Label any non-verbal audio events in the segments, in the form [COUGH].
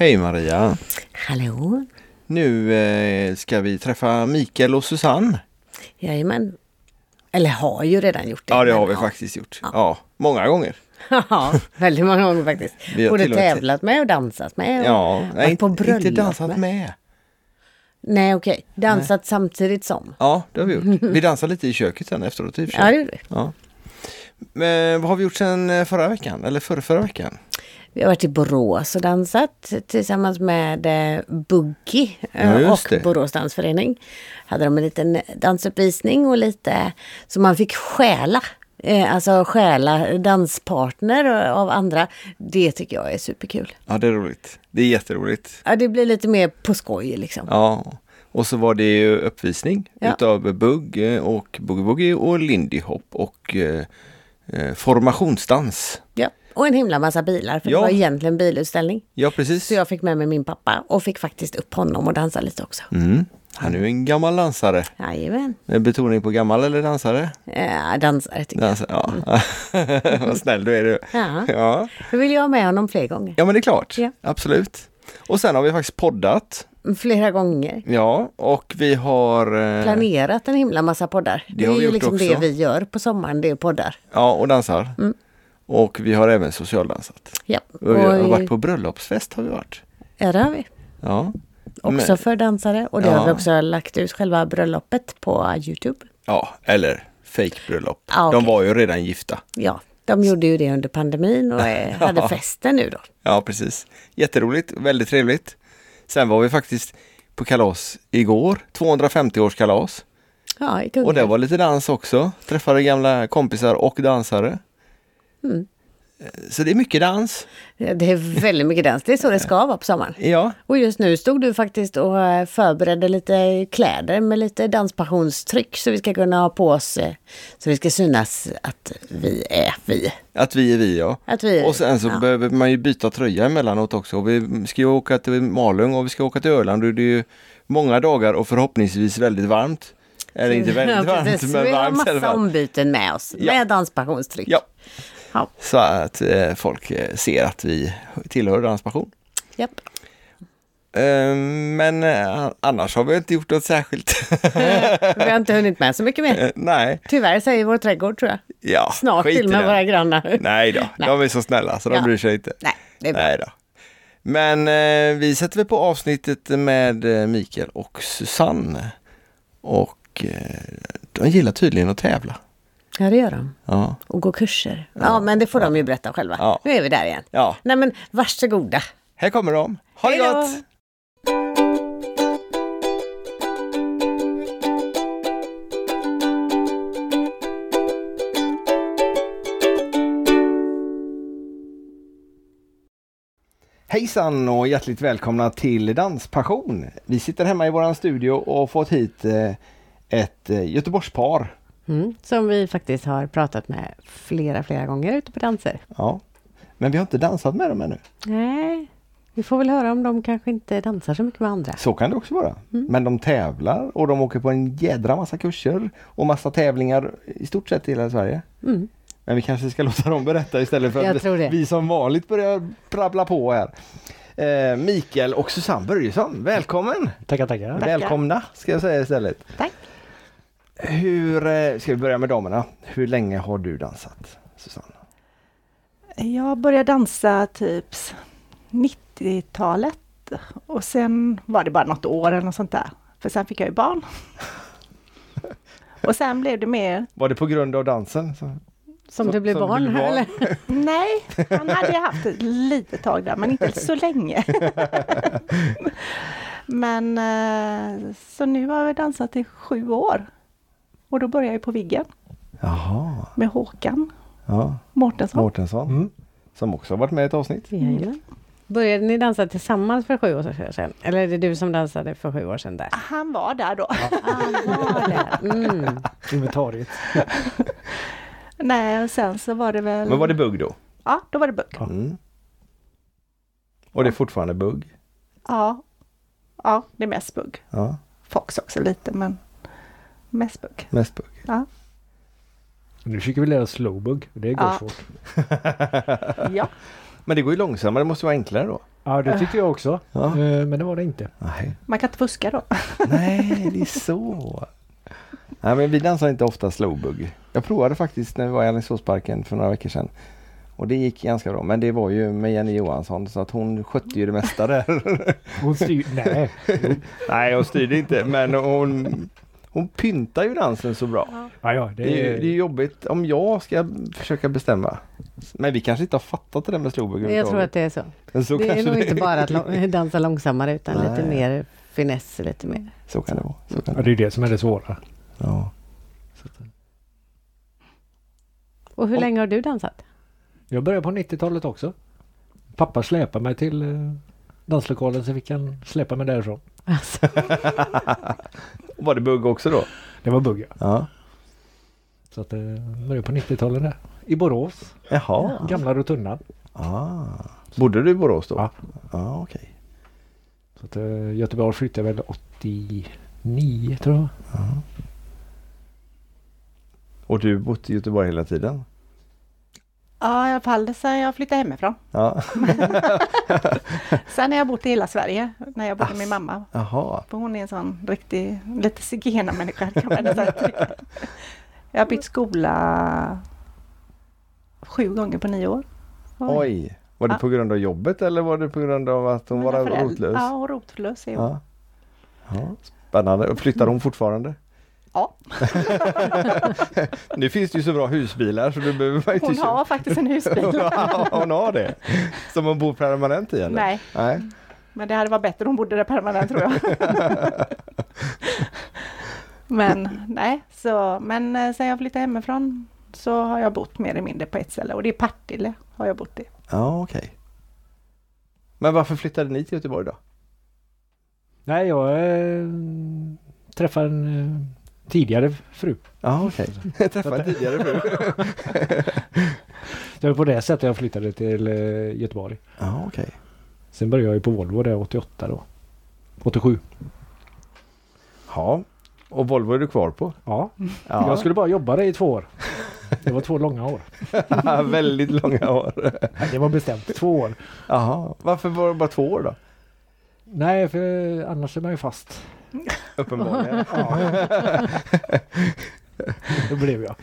Hej Maria! Hallå? Nu eh, ska vi träffa Mikael och Susanne. Jajamän. Eller har ju redan gjort det. Ja, det har vi ja. faktiskt gjort. Ja, många gånger. [LAUGHS] Ja, väldigt många gånger faktiskt. Vi har Både tävlat med och dansat med. Och Ja, nej, på inte, bröllop inte dansat med. med. Nej, okej. Dansat samtidigt som. Ja, det har vi gjort. [LAUGHS] Vi dansade lite i köket sen efteråt i och för sig. Ja, det gjorde vi. Ja. Men vad har vi gjort sen eh, förra veckan? Eller förra, förra veckan? Vi har varit i Borås och dansat tillsammans med eh, Buggy eh, Ja, och det. Borås dansförening. Hade de en liten dansuppvisning och lite så man fick stjäla. Eh, alltså stjäla danspartner av andra. Det tycker jag är superkul. Ja, det är roligt. Det är jätteroligt. Ja, det blir lite mer på skoj liksom. Ja, och så var det ju uppvisning Ja. utav Bugg eh, och Boogie Boogie och Lindy Hop och eh, formationsdans. Och en himla massa bilar, för Ja. det var egentligen bilutställning. Ja, precis. Så jag fick med mig min pappa och fick faktiskt upp honom och dansa lite också. Mm. Han är ju en gammal dansare. Jajamän. Med betoning på gammal eller dansare? Ja, dansare tycker Dansare, ja. [LAUGHS] Vad snäll du är du. jag. Ja. Ja. Då vill jag ha med honom fler gånger. ja, men det är klart. Ja. Absolut. Och sen har vi faktiskt poddat. Flera gånger. Ja, och vi har... eh, Planerat en himla massa poddar. Det, har är ju liksom det också. vi gör på sommaren, det är poddar. Ja, och dansar. Mm. Och vi har även socialdansat. Ja. Och vi har varit på bröllopsfest har vi varit. Ja, det har vi. Ja. Också Men- för dansare. Och det Ja. har vi också lagt ut själva bröllopet på Youtube. Ja, eller fake-bröllop. Ah, De okej. var ju redan gifta. Ja, de gjorde ju det under pandemin och [LAUGHS] hade festen nu då. Ja, precis. Jätteroligt, väldigt trevligt. Sen var vi faktiskt på kalas igår, 250-årskalas. Ja, Och det var lite dans också. Träffade gamla kompisar och dansare. Mm. Så det är mycket dans. Ja, Det är väldigt mycket dans. Det är så det ska vara på sommaren. Ja, Och just nu stod du faktiskt och eh, förberedde lite kläder med lite danspasionstryck så vi ska kunna ha på oss, eh, så det ska synas att vi är vi. att vi är vi ja. Att vi är Och sen så ja. behöver man ju byta tröja emellanåt också. Och vi ska ju åka till Malung och vi ska åka till Öland och det är ju många dagar och förhoppningsvis väldigt varmt. Eller inte väldigt Ja, varmt men vi har varmt i alla massa ombyten med oss Ja. med danspasionstryck. Ja, Ja. så att eh, folk eh, ser att vi tillhör Danspassion. Japp. Eh, men eh, annars har vi inte gjort något särskilt. [LAUGHS] Vi har inte hunnit med så mycket mer. Eh, Nej, Tyvärr säger vår trädgård tror jag. ja, Snart till med våra grannar. Nej då, Nej. de är så snälla så de Ja. bryr sig inte. Nej, det är bra. Nej då. Men eh, vi sätter väl på avsnittet med Mikael och Susanne. Och de gillar tydligen att tävla. Ja, det gör de. Ja, Och gå kurser. Ja, men det får de ju berätta själva. Ja. Nu är vi där igen. ja. Nej men varsågoda. här kommer de. Ha det Hej då! gott! Hejsan och hjärtligt välkomna till Danspassion. Vi sitter hemma i våran studio och har fått hit eh, ett eh, Göteborgspar. Mm, som vi faktiskt har pratat med flera, flera gånger ute på danser. Ja. Men vi har inte dansat med dem ännu. Nej, vi får väl höra om de kanske inte dansar så mycket med andra. Så kan det också vara. Men de tävlar och de åker på en jädra massa kurser och massa tävlingar i stort sett i hela Sverige. Mm. Men vi kanske ska [LAUGHS] låta dem berätta istället för att vi som vanligt börjar prabbla på här. Eh, Mikael och Susanne Börjesson, välkommen! Tackar, tackar. Välkomna ska jag säga istället. Tack. Hur, eh, ska vi börja med damerna? Hur länge har du dansat Susanne? Jag började dansa typ 90-talet och sen var det bara något år eller något sånt där. För sen fick jag ju barn. Och sen blev det mer, Var det på grund av dansen? Så- Som Så- det blir som barn, blir barn. eller? [LAUGHS] nej, han hade jag haft ett litet tag där men inte så länge. [LAUGHS] Men eh, så nu har vi dansat i sju år. Och då började jag på Viggen Jaha, med Håkan ja. Mårtensson. Mårtensson. Mm. Som också har varit med i ett avsnitt. Jajamän. Började ni dansa tillsammans för sju år sedan? Eller är det du som dansade för sju år sedan där? Han var där då. Ah, där. Mm. [LAUGHS] Inventariet. [LAUGHS] Nej, och sen så var det väl... Men var det bugg då? Ja, då var det bugg. Mm. Och det är fortfarande bugg? Ja. Ja, det är mest bugg. Ja, Fox också lite, men mest bugg. mest bugg. Ja. Nu försöker vi lära slowbug. Det går Ja. svårt. [LAUGHS] ja. Men det går ju långsammare, det måste vara enklare då. Ja, det tyckte jag också. Ja. Eh, Men det var det inte. Nej. Man kan inte fuska då. [LAUGHS] Nej, det är så. Nej, men vi dansar inte ofta slowbug. Jag provade faktiskt när vi var i Alingsåsparken för några veckor sedan. Och det gick ganska bra. Men det var ju med Jenny Johansson så att hon skötte ju det mesta där. Hon styr... Nej. [LAUGHS] Nej, hon styrde inte men hon, hon pyntar ju dansen så bra. Ja, ja, det Det är, är... det är jobbigt om jag ska försöka bestämma. Men vi kanske inte har fattat det där med slowbug Jag tror att det är så. Så det är nog inte bara att [LAUGHS] dansa långsammare utan Nej. lite mer finess, lite mer. Så kan det vara. Så kan Ja, det. det är det som är det svåra. Ja. Och hur Om- länge har du dansat? Jag började på 90-talet också. Pappa släpade mig till eh, danslokalen så fick han släppa mig därifrån. Alltså, [LAUGHS] [LAUGHS] Var det bugg också då? Det var bugg ja. Ja. Så att eh, började på 90-talet där. I Borås. Jaha. Gamla rotundan. Ah. Bodde du i Borås då? Ja. Ja, okej. Så att eh, Göteborg flyttade väl 89 tror jag. Och du bott i Göteborg hela tiden? Ja, i alla fall sen jag flyttade hemifrån. Ja. [LAUGHS] Sen har jag bott i hela Sverige när jag bodde med min mamma. Jaha. För hon är en sån riktig, lite zigenarmänniska kan man nästan tycka. [LAUGHS] Jag har bytt skola sju gånger på nio år. Oj. Var det Ja. på grund av jobbet eller var det på grund av att hon Mina var föräldrar- rotlös? Ja, rotlös är hon. Ja. Spännande. Flyttar hon fortfarande? Ja. [LAUGHS] nu finns det ju så bra husbilar så du behöver man inte Hon har faktiskt en husbil. [LAUGHS] hon har det? Som hon bor permanent i eller? Nej, Nej. men det hade varit bättre om hon bodde där permanent tror jag. [LAUGHS] men nej, så, men eh, sen jag flyttade hemifrån så har jag bott mer eller mindre på ett ställe och det är Partille har jag bott i. Ja, okej. Men varför flyttade ni till Göteborg då? Nej, jag eh, träffade en eh, tidigare fru. Ja, okej. Jag träffade en tidigare fru. [LAUGHS] Det var på det sättet jag flyttade till eh, Göteborg. Ja, okej. Sen började jag ju på Volvo där 88 då. 87. Ja. Och Volvo är du kvar på? Ja, Ja. jag skulle bara jobba där i två år. Det var två långa år. [LAUGHS] Väldigt långa år. Nej, det var bestämt två år. Jaha. Varför var det bara två år då? Nej, för annars är man ju fast. [LAUGHS] Uppenbarligen. [LAUGHS] Det blev jag.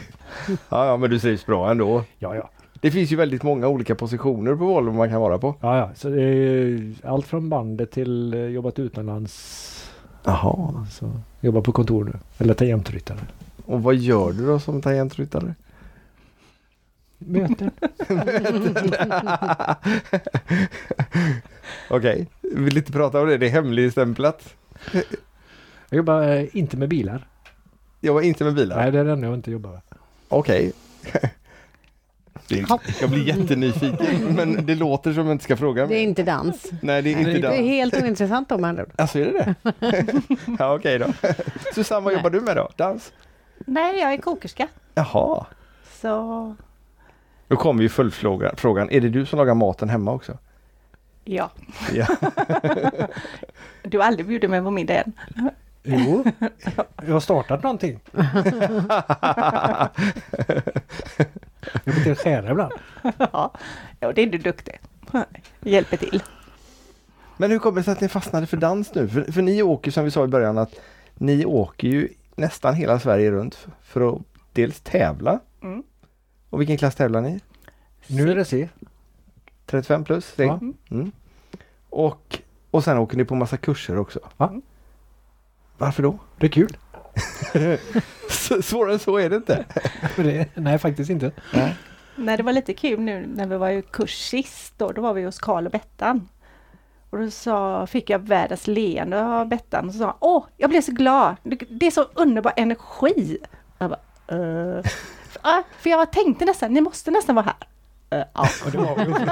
Ja, ja, men du trivs bra ändå. Ja, ja. Det finns ju väldigt många olika positioner på Volvo man kan vara på. Ja, ja. Så det är allt från bandet till eh, jobbat utomlands. Jaha. Så jobbar på kontor nu. Eller tangentryttare. Och vad gör du då som tangentryttare? Möten. [LAUGHS] Okej, vill inte prata om det. Det är hemligstämplat. Jag jobbar eh, inte med bilar. Jag var inte med bilar. Nej, det är det enda jag inte jobbar med. Okej. [LAUGHS] Det är- Jag blir jättenyfiken men det låter som jag inte ska fråga. det är inte dans. Nej det är inte Det är dans. helt ointressant om andra. Alltså är det det? [LAUGHS] ja okej då. Susanne vad Nej. jobbar du med då? Dans? Nej, jag är kokerska. Jaha. Så Då kommer ju följdfrågan. Frågan, är det du som lagar maten hemma också? ja, Ja. [LAUGHS] du har aldrig bjudit mig på middag än. Jo, [LAUGHS] jag har startat någonting. [LAUGHS] Jag blir till skära ibland. ja, det är du duktig. Hjälper till. Men hur kommer det sig att ni fastnade för dans nu? För, för ni åker som vi sa i början att ni åker ju nästan hela Sverige runt för att dels tävla. Mm. Och vilken klass tävlar ni? Nu är det C. 35 plus? Det- Ja. Mm. Och, och sen åker ni på massa kurser också? Ja. Varför då? Det är kul. [LAUGHS] Svårare än så är det inte. [LAUGHS] Men det, nej, faktiskt inte. Nej, det var lite kul nu när vi var i kurs sist då, då var vi hos Karl och Bettan. Och då sa, fick jag världens leende av Bettan och så sa Åh, jag blev så glad! Det, är så underbar energi! Jag bara. [LAUGHS] Ja, för jag tänkte nästan, ni måste nästan vara här. "Eh, ja. Och det var vi också.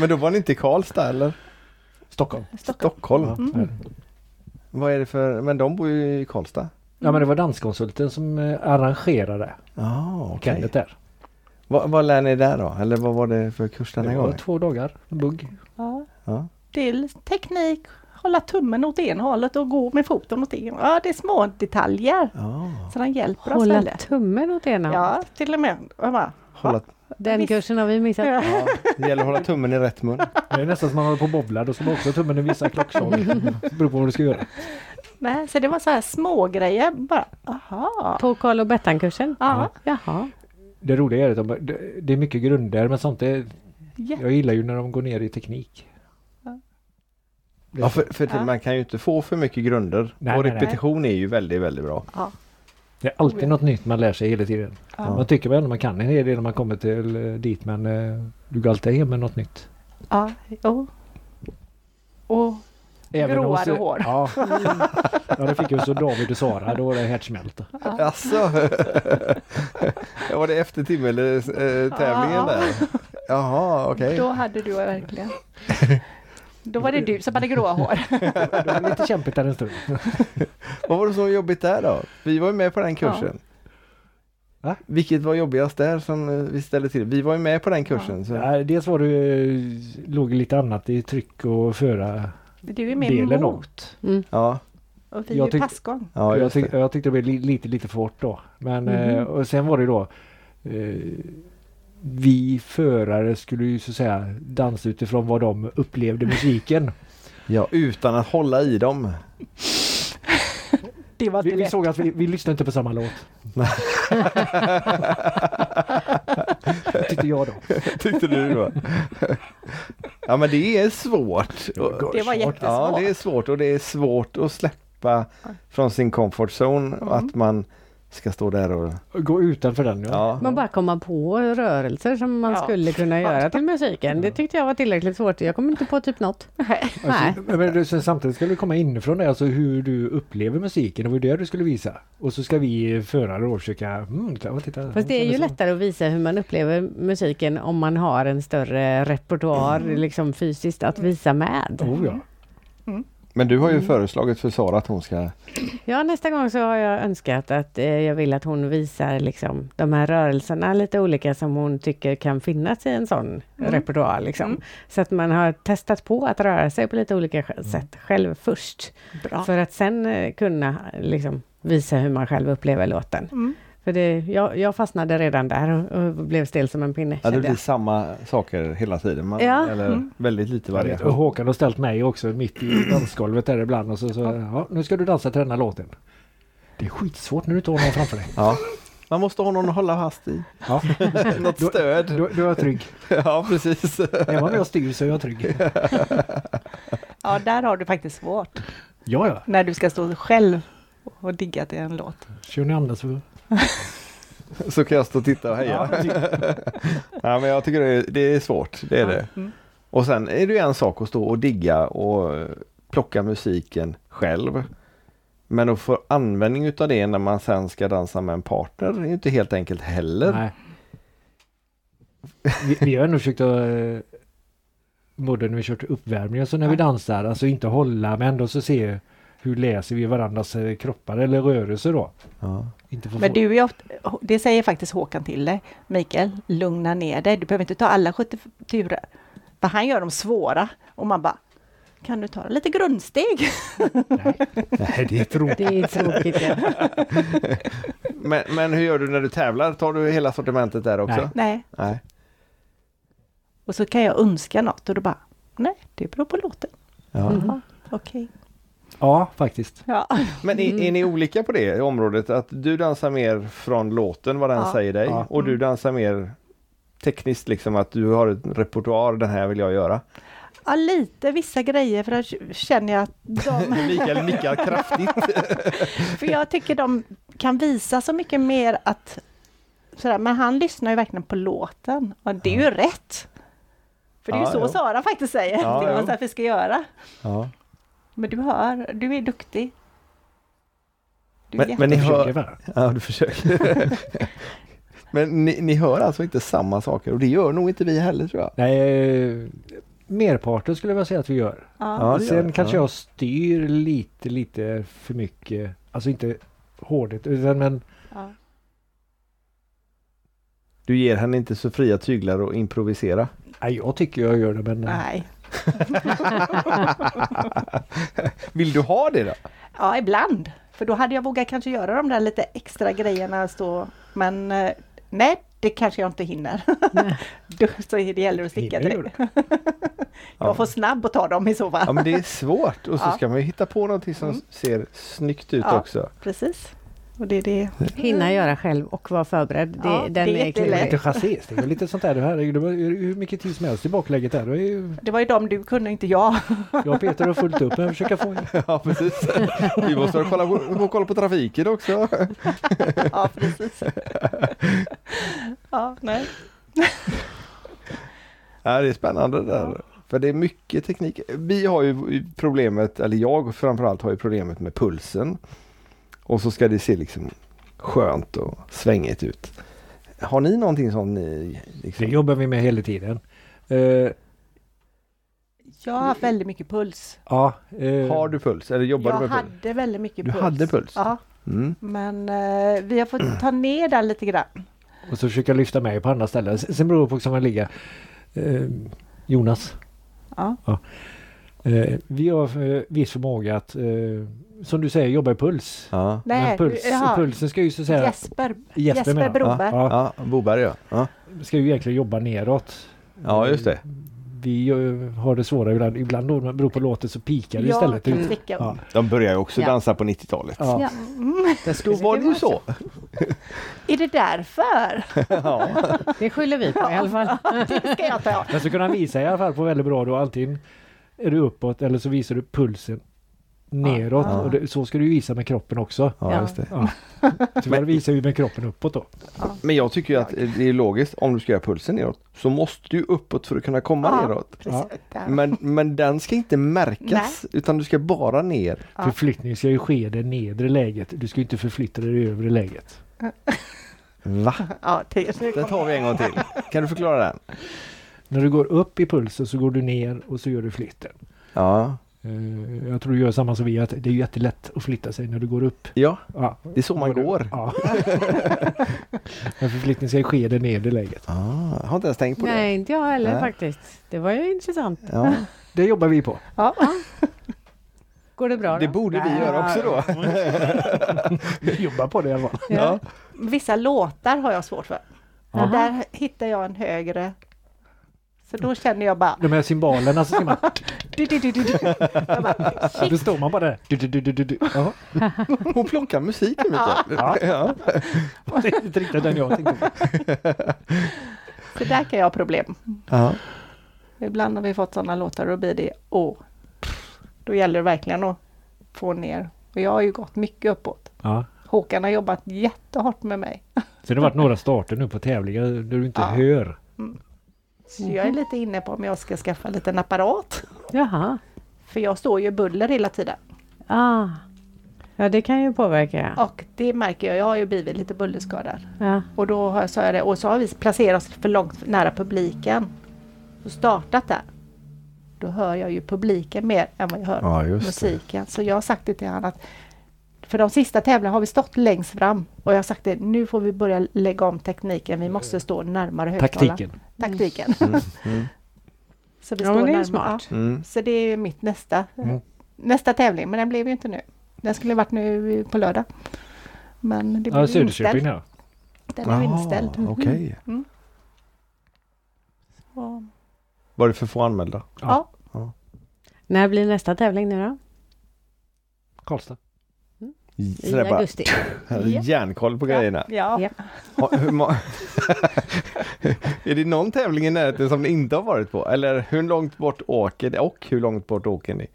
Men då var ni inte i Karlstad eller? Stockholm. Stockholm. Stockholm? Mm. Vad är det för, men de bor ju i Karlstad? ja, men det var danskonsulten som eh, arrangerade Ja, okej. Kennet där. Vad, vad lär ni där då? Eller vad var det för kurs den här Det var gången? två dagar. Bugg. Ja. Ja. Till teknik, hålla tummen åt ena hållet och gå med foten åt ena. Ja, det är små detaljer. Ja. Så den hjälper oss Hålla tummen åt ena hållet. Ja, till och med. Bara, Hålla, Den Visst. kursen har vi missat. Ja. Ja, det gäller att hålla tummen i rätt mun. Det är nästan som man håller på och bobblar. Då ska man också ha tummen i vissa klockslag. Det beror på vad du ska göra. Nej, så det var så här små grejer bara. Aha. På Karl och Bettan-kursen? Ja. Jaha. Det roliga är att de, det- det är mycket grunder men sånt är, Ja. Jag gillar ju när de går ner i teknik. Ja. För, för Ja. man kan ju inte få för mycket grunder. Nej, och nej, nej. repetition är ju väldigt, väldigt bra. Ja. Det är alltid något nytt man lär sig hela tiden. Ja. Man tycker väl att man kan en hel del när man kommer till eh, dit men eh, du går alltid hem med något nytt. Ja, jo. Och Gråare hos- hår. Ja. ja, det fick ju så David och Sara. Då var det härdsmält. Alltså, [LAUGHS] var det efter timmertävlingen Ja. där? Jaha, okej. då hade du verkligen. Då var det du som hade gråa hår. [LAUGHS] Det var lite kämpigt där en stund. [LAUGHS] Vad var det som var jobbigt där då? Vi var ju med på den kursen. Va? Vilket var jobbigast där som eh, vi ställde till? Vi var ju med på den kursen. Så. Ja, dels var det ju- låg lite annat i tryck och föra. Du är mer Delen mot. Mm. Ja, Och vi Jag är tyck- passgång. ja jag, tyck, jag tyckte det blev li, lite lite för hårt då. Men eh, Mhm. och sen var det då eh, vi förare skulle ju så att säga dansa utifrån vad de upplevde musiken. [LAUGHS] Ja, utan att hålla i dem. [LAUGHS] Det var Vi, inte vi lätt. såg att vi, vi lyssnade inte på samma låt. [LAUGHS] Tyckte jag då. Tyckte du då? Ja men det är svårt. Det var Ja jättesvårt. det är svårt och det är svårt att släppa från sin comfort zone och att man ska stå där och Gå utanför den. Ja. ja. Man bara komma på rörelser som man Ja. skulle kunna göra till musiken. Det tyckte jag var tillräckligt svårt. Jag kom inte på typ något. [LAUGHS] Alltså, men du, sen samtidigt ska du komma inifrån det, alltså hur du upplever musiken. Det var det du skulle visa. Och så ska vi förare då försöka... Mm, titta, Fast det är ju lättare att visa hur man upplever musiken om man har en större repertoar liksom fysiskt att visa med. Oh, ja. Men du har Mm. ju föreslagit för Sara att hon ska Ja, nästa gång så har jag önskat att eh, jag vill att hon visar liksom, de här rörelserna lite olika som hon tycker kan finnas i en sån repertoar. Liksom. Mm. Så att man har testat på att röra sig på lite olika sj- sätt själv först. Bra. För att sen eh, kunna liksom, visa hur man själv upplever låten. För det, jag, jag fastnade redan där och, och blev stel som en pinne. Ja, det blir jag. samma saker hela tiden. Man, Ja. Eller Mm. väldigt lite variation. och Håkan har ställt mig också mitt i dansgolvet där ibland och så, så ja, nu ska du dansa till den här låten. Det är skitsvårt när du inte har någon framför dig. Ja. [LAUGHS] Man måste ha någon att hålla fast i. Ja, [LAUGHS] Något stöd. då, då är jag trygg. [LAUGHS] Ja, precis. Är man med och styr så är jag trygg. Ja, där har du faktiskt svårt. Ja, ja. När du ska stå själv och digga till en låt. Kör ni andra så... Kan jag stå och titta och heja. [LAUGHS] Ja, men jag tycker det är, det är svårt. Det är det. Mm. Och sen är det en sak att stå och digga och eh, plocka musiken själv. Men att få användning utav det när man sen ska dansa med en partner är inte helt enkelt heller. Nej. Vi, vi har ändå försökt att eh, både när vi kört uppvärmning och så när vi dansar, alltså inte hålla men ändå så se hur läser vi varandras eh, kroppar eller rörelser då. Ja. Men du är ofta, det säger faktiskt Håkan till dig. Mikael, lugna ner dig. Du behöver inte ta alla 70 turer. För han gör dem svåra. Och man bara, kan du ta lite grundsteg? [LAUGHS] Nej, det är tråkigt. Det är tråkigt. Ja. [LAUGHS] Men, men hur gör du när du tävlar? Tar du hela sortimentet där också? Nej. Nej. Nej. Och så kan jag önska något och då bara, nej, det beror på låten. Ja. Mm. Ja, Okej. Ja, faktiskt. Ja. Men är, är ni olika på det området? Att du dansar mer från låten, vad den Ja. säger dig Ja. och du dansar mer tekniskt liksom att du har ett repertoar, den här vill jag göra. ja, lite vissa grejer för att känner jag att de... [LAUGHS] Mikael nickar kraftigt. [LAUGHS] För jag tycker de kan visa så mycket mer att... Sådär, men han lyssnar ju verkligen på låten och det är ju rätt. För det är ju Ja, så jo. Sara faktiskt säger jo. oss att vi ska göra. Men du hör, du är duktig. Du är Men, men ni försöker hör... vara. Ja, du försöker. [LAUGHS] men ni, ni hör alltså inte samma saker och det gör nog inte vi heller tror jag. Nej, merparten skulle jag vilja säga att vi gör. ja. Gör Sen det. kanske Ja. jag styr lite, lite för mycket. Alltså inte hårdhet, utan men Ja. Du ger henne inte så fria tyglar att improvisera. nej, jag tycker jag gör det. Men Nej. Vill du ha det då? Ja, ibland. För då hade jag vågat kanske göra de där lite extra grejerna. Stå. Men eh, nej, det kanske jag inte hinner. [LAUGHS] Då, så det gäller att sticka du [LAUGHS] Jag får snabb att ta dem i så fall. Ja men det är svårt och så Ja. ska man hitta på någonting som Mm. ser snyggt ut Ja. också. Precis. Och det är det. Hinna göra själv och vara förberedd. Det, Ja, den det är är jättelätt. Lite chassistik och lite sånt där. Det här, är- det var hur mycket tid som helst i bakläget där. Det är ju, Det var ju de du kunde, inte jag. jag och Peter har fullt upp med att försöka få... [LAUGHS] Ja precis. Vi måste kolla på, kolla på trafiken också. Ja, precis. Ja, nej. Ja, det är spännande det där. För det är mycket teknik. Vi har ju problemet, eller jag framförallt har ju problemet med pulsen. Och så ska det se liksom skönt och svängigt ut. Har ni någonting som ni... Det Liksom, jobbar vi med hela tiden. Eh, Jag har haft väldigt mycket puls. ja, eh, har du puls? Eller jobbar Jag du med puls? hade väldigt mycket Du puls. hade puls? Ja, Mm. men eh, vi har fått ta ner den lite grann. Och så försöka lyfta mig på andra ställen. Sen beror det på var man ligger. Jonas. Ja. Eh, vi har viss förmåga att, som du säger, jobba i puls. Ja. Nej, Men puls, jaha. pulsen ska ju så att säga... Jesper, Jesper Jesper. Broberg. Ja, ja, Boberg ja. ja. ska ju egentligen jobba neråt. Ja, just det. Vi har det svårare ibland. Ibland då, beror på låten så pikar det istället. sticka. Ja. De började ju också Ja. dansa på 90-talet. Ja. Ja. Mm. Det Då var det ju så. [LAUGHS] Är det därför? [LAUGHS] ja. Det skyller vi på i alla fall. Det ska jag ta. Men så kan han visa i alla fall på väldigt bra då. Antingen är du uppåt eller så visar du pulsen neråt. Ja. Och det, så ska du visa med kroppen också. ja, just det. Ja. Tyvärr visar vi med kroppen uppåt då. Men jag tycker ju att det är logiskt om du ska göra pulsen neråt så måste du uppåt för att kunna komma Ja. neråt. Men, men den ska inte märkas utan du ska bara ner. Ja. Förflyttning ska ju ske i det nedre läget. Du ska ju inte förflytta dig i det övre läget. Va? Ja, det, tar vi en gång till. Kan du förklara den? När du går upp i pulsen så går du ner och så gör du flytten. Ja, Jag tror du gör samma som vi, att det är jättelätt att flytta sig när du går upp. ja Ja. det är så man går. Ja. Men förflyttning ska ske i det nedre läget. Ah, jag har inte ens tänkt på det. Nej, inte jag heller Nej. faktiskt. Det var ju intressant. Ja, [LAUGHS] Det jobbar vi på. ja. Går det bra det då? borde vi göra också då. [LAUGHS] Vi jobbar på det i alla fall. Ja. Vissa låtar har jag svårt för. Där hittar jag en högre. Så då känner jag bara... De här symbolerna så ska man... [LAUGHS] Jag bara Då står man bara där. Du, du, du, du, du, du. Ja, [LAUGHS] Hon plockar musik nu Mikael. Ja. Ja. det är inte riktigt den jag tänkte på. så där kan jag ha problem. Ja. Ibland har vi fått sådana låtar och då blir det åh. Då gäller det verkligen att få ner. Och jag har ju gått mycket uppåt. Ja. Håkan har jobbat jättehårt med mig. Har det varit några starter nu på tävlingar där du inte Ja. hör. Så jag är lite inne på om jag ska skaffa en liten apparat. Jaha. För jag står ju i buller hela tiden. Ah. Ja, det kan ju påverka. Och det märker jag, jag har ju blivit lite bullerskadad. Ja. Och då har jag, jag det, och så har vi placerat oss för långt nära publiken. Och startat där. Då hör jag ju publiken mer än vad jag hör Ja, just det. musiken. Så jag har sagt det till honom att för de sista tävlingarna har vi stått längst fram. Och jag har sagt det, nu får vi börja lägga om tekniken. Vi måste stå närmare högtalaren. Taktiken. Taktiken. Mm. Mm. [LAUGHS] Så vi Ja, står det är närmare. smart. Ja. Mm. Så det är ju mitt nästa, Mm. nästa tävling. Men den blev ju inte nu. Den skulle varit nu på lördag. Men det blev Ja, Söderköping inställd. ja. Den är Jaha, inställd. Okej. Och, Var det för få anmälda? ja. När blir nästa tävling nu då? Karlstad. I augusti. [LAUGHS] järnkoll på grejerna. Ja. Ja. Ha, hur må- [LAUGHS] är det någon tävling i närheten som ni inte har varit på? Eller hur långt bort åker ni och hur långt bort åker ni?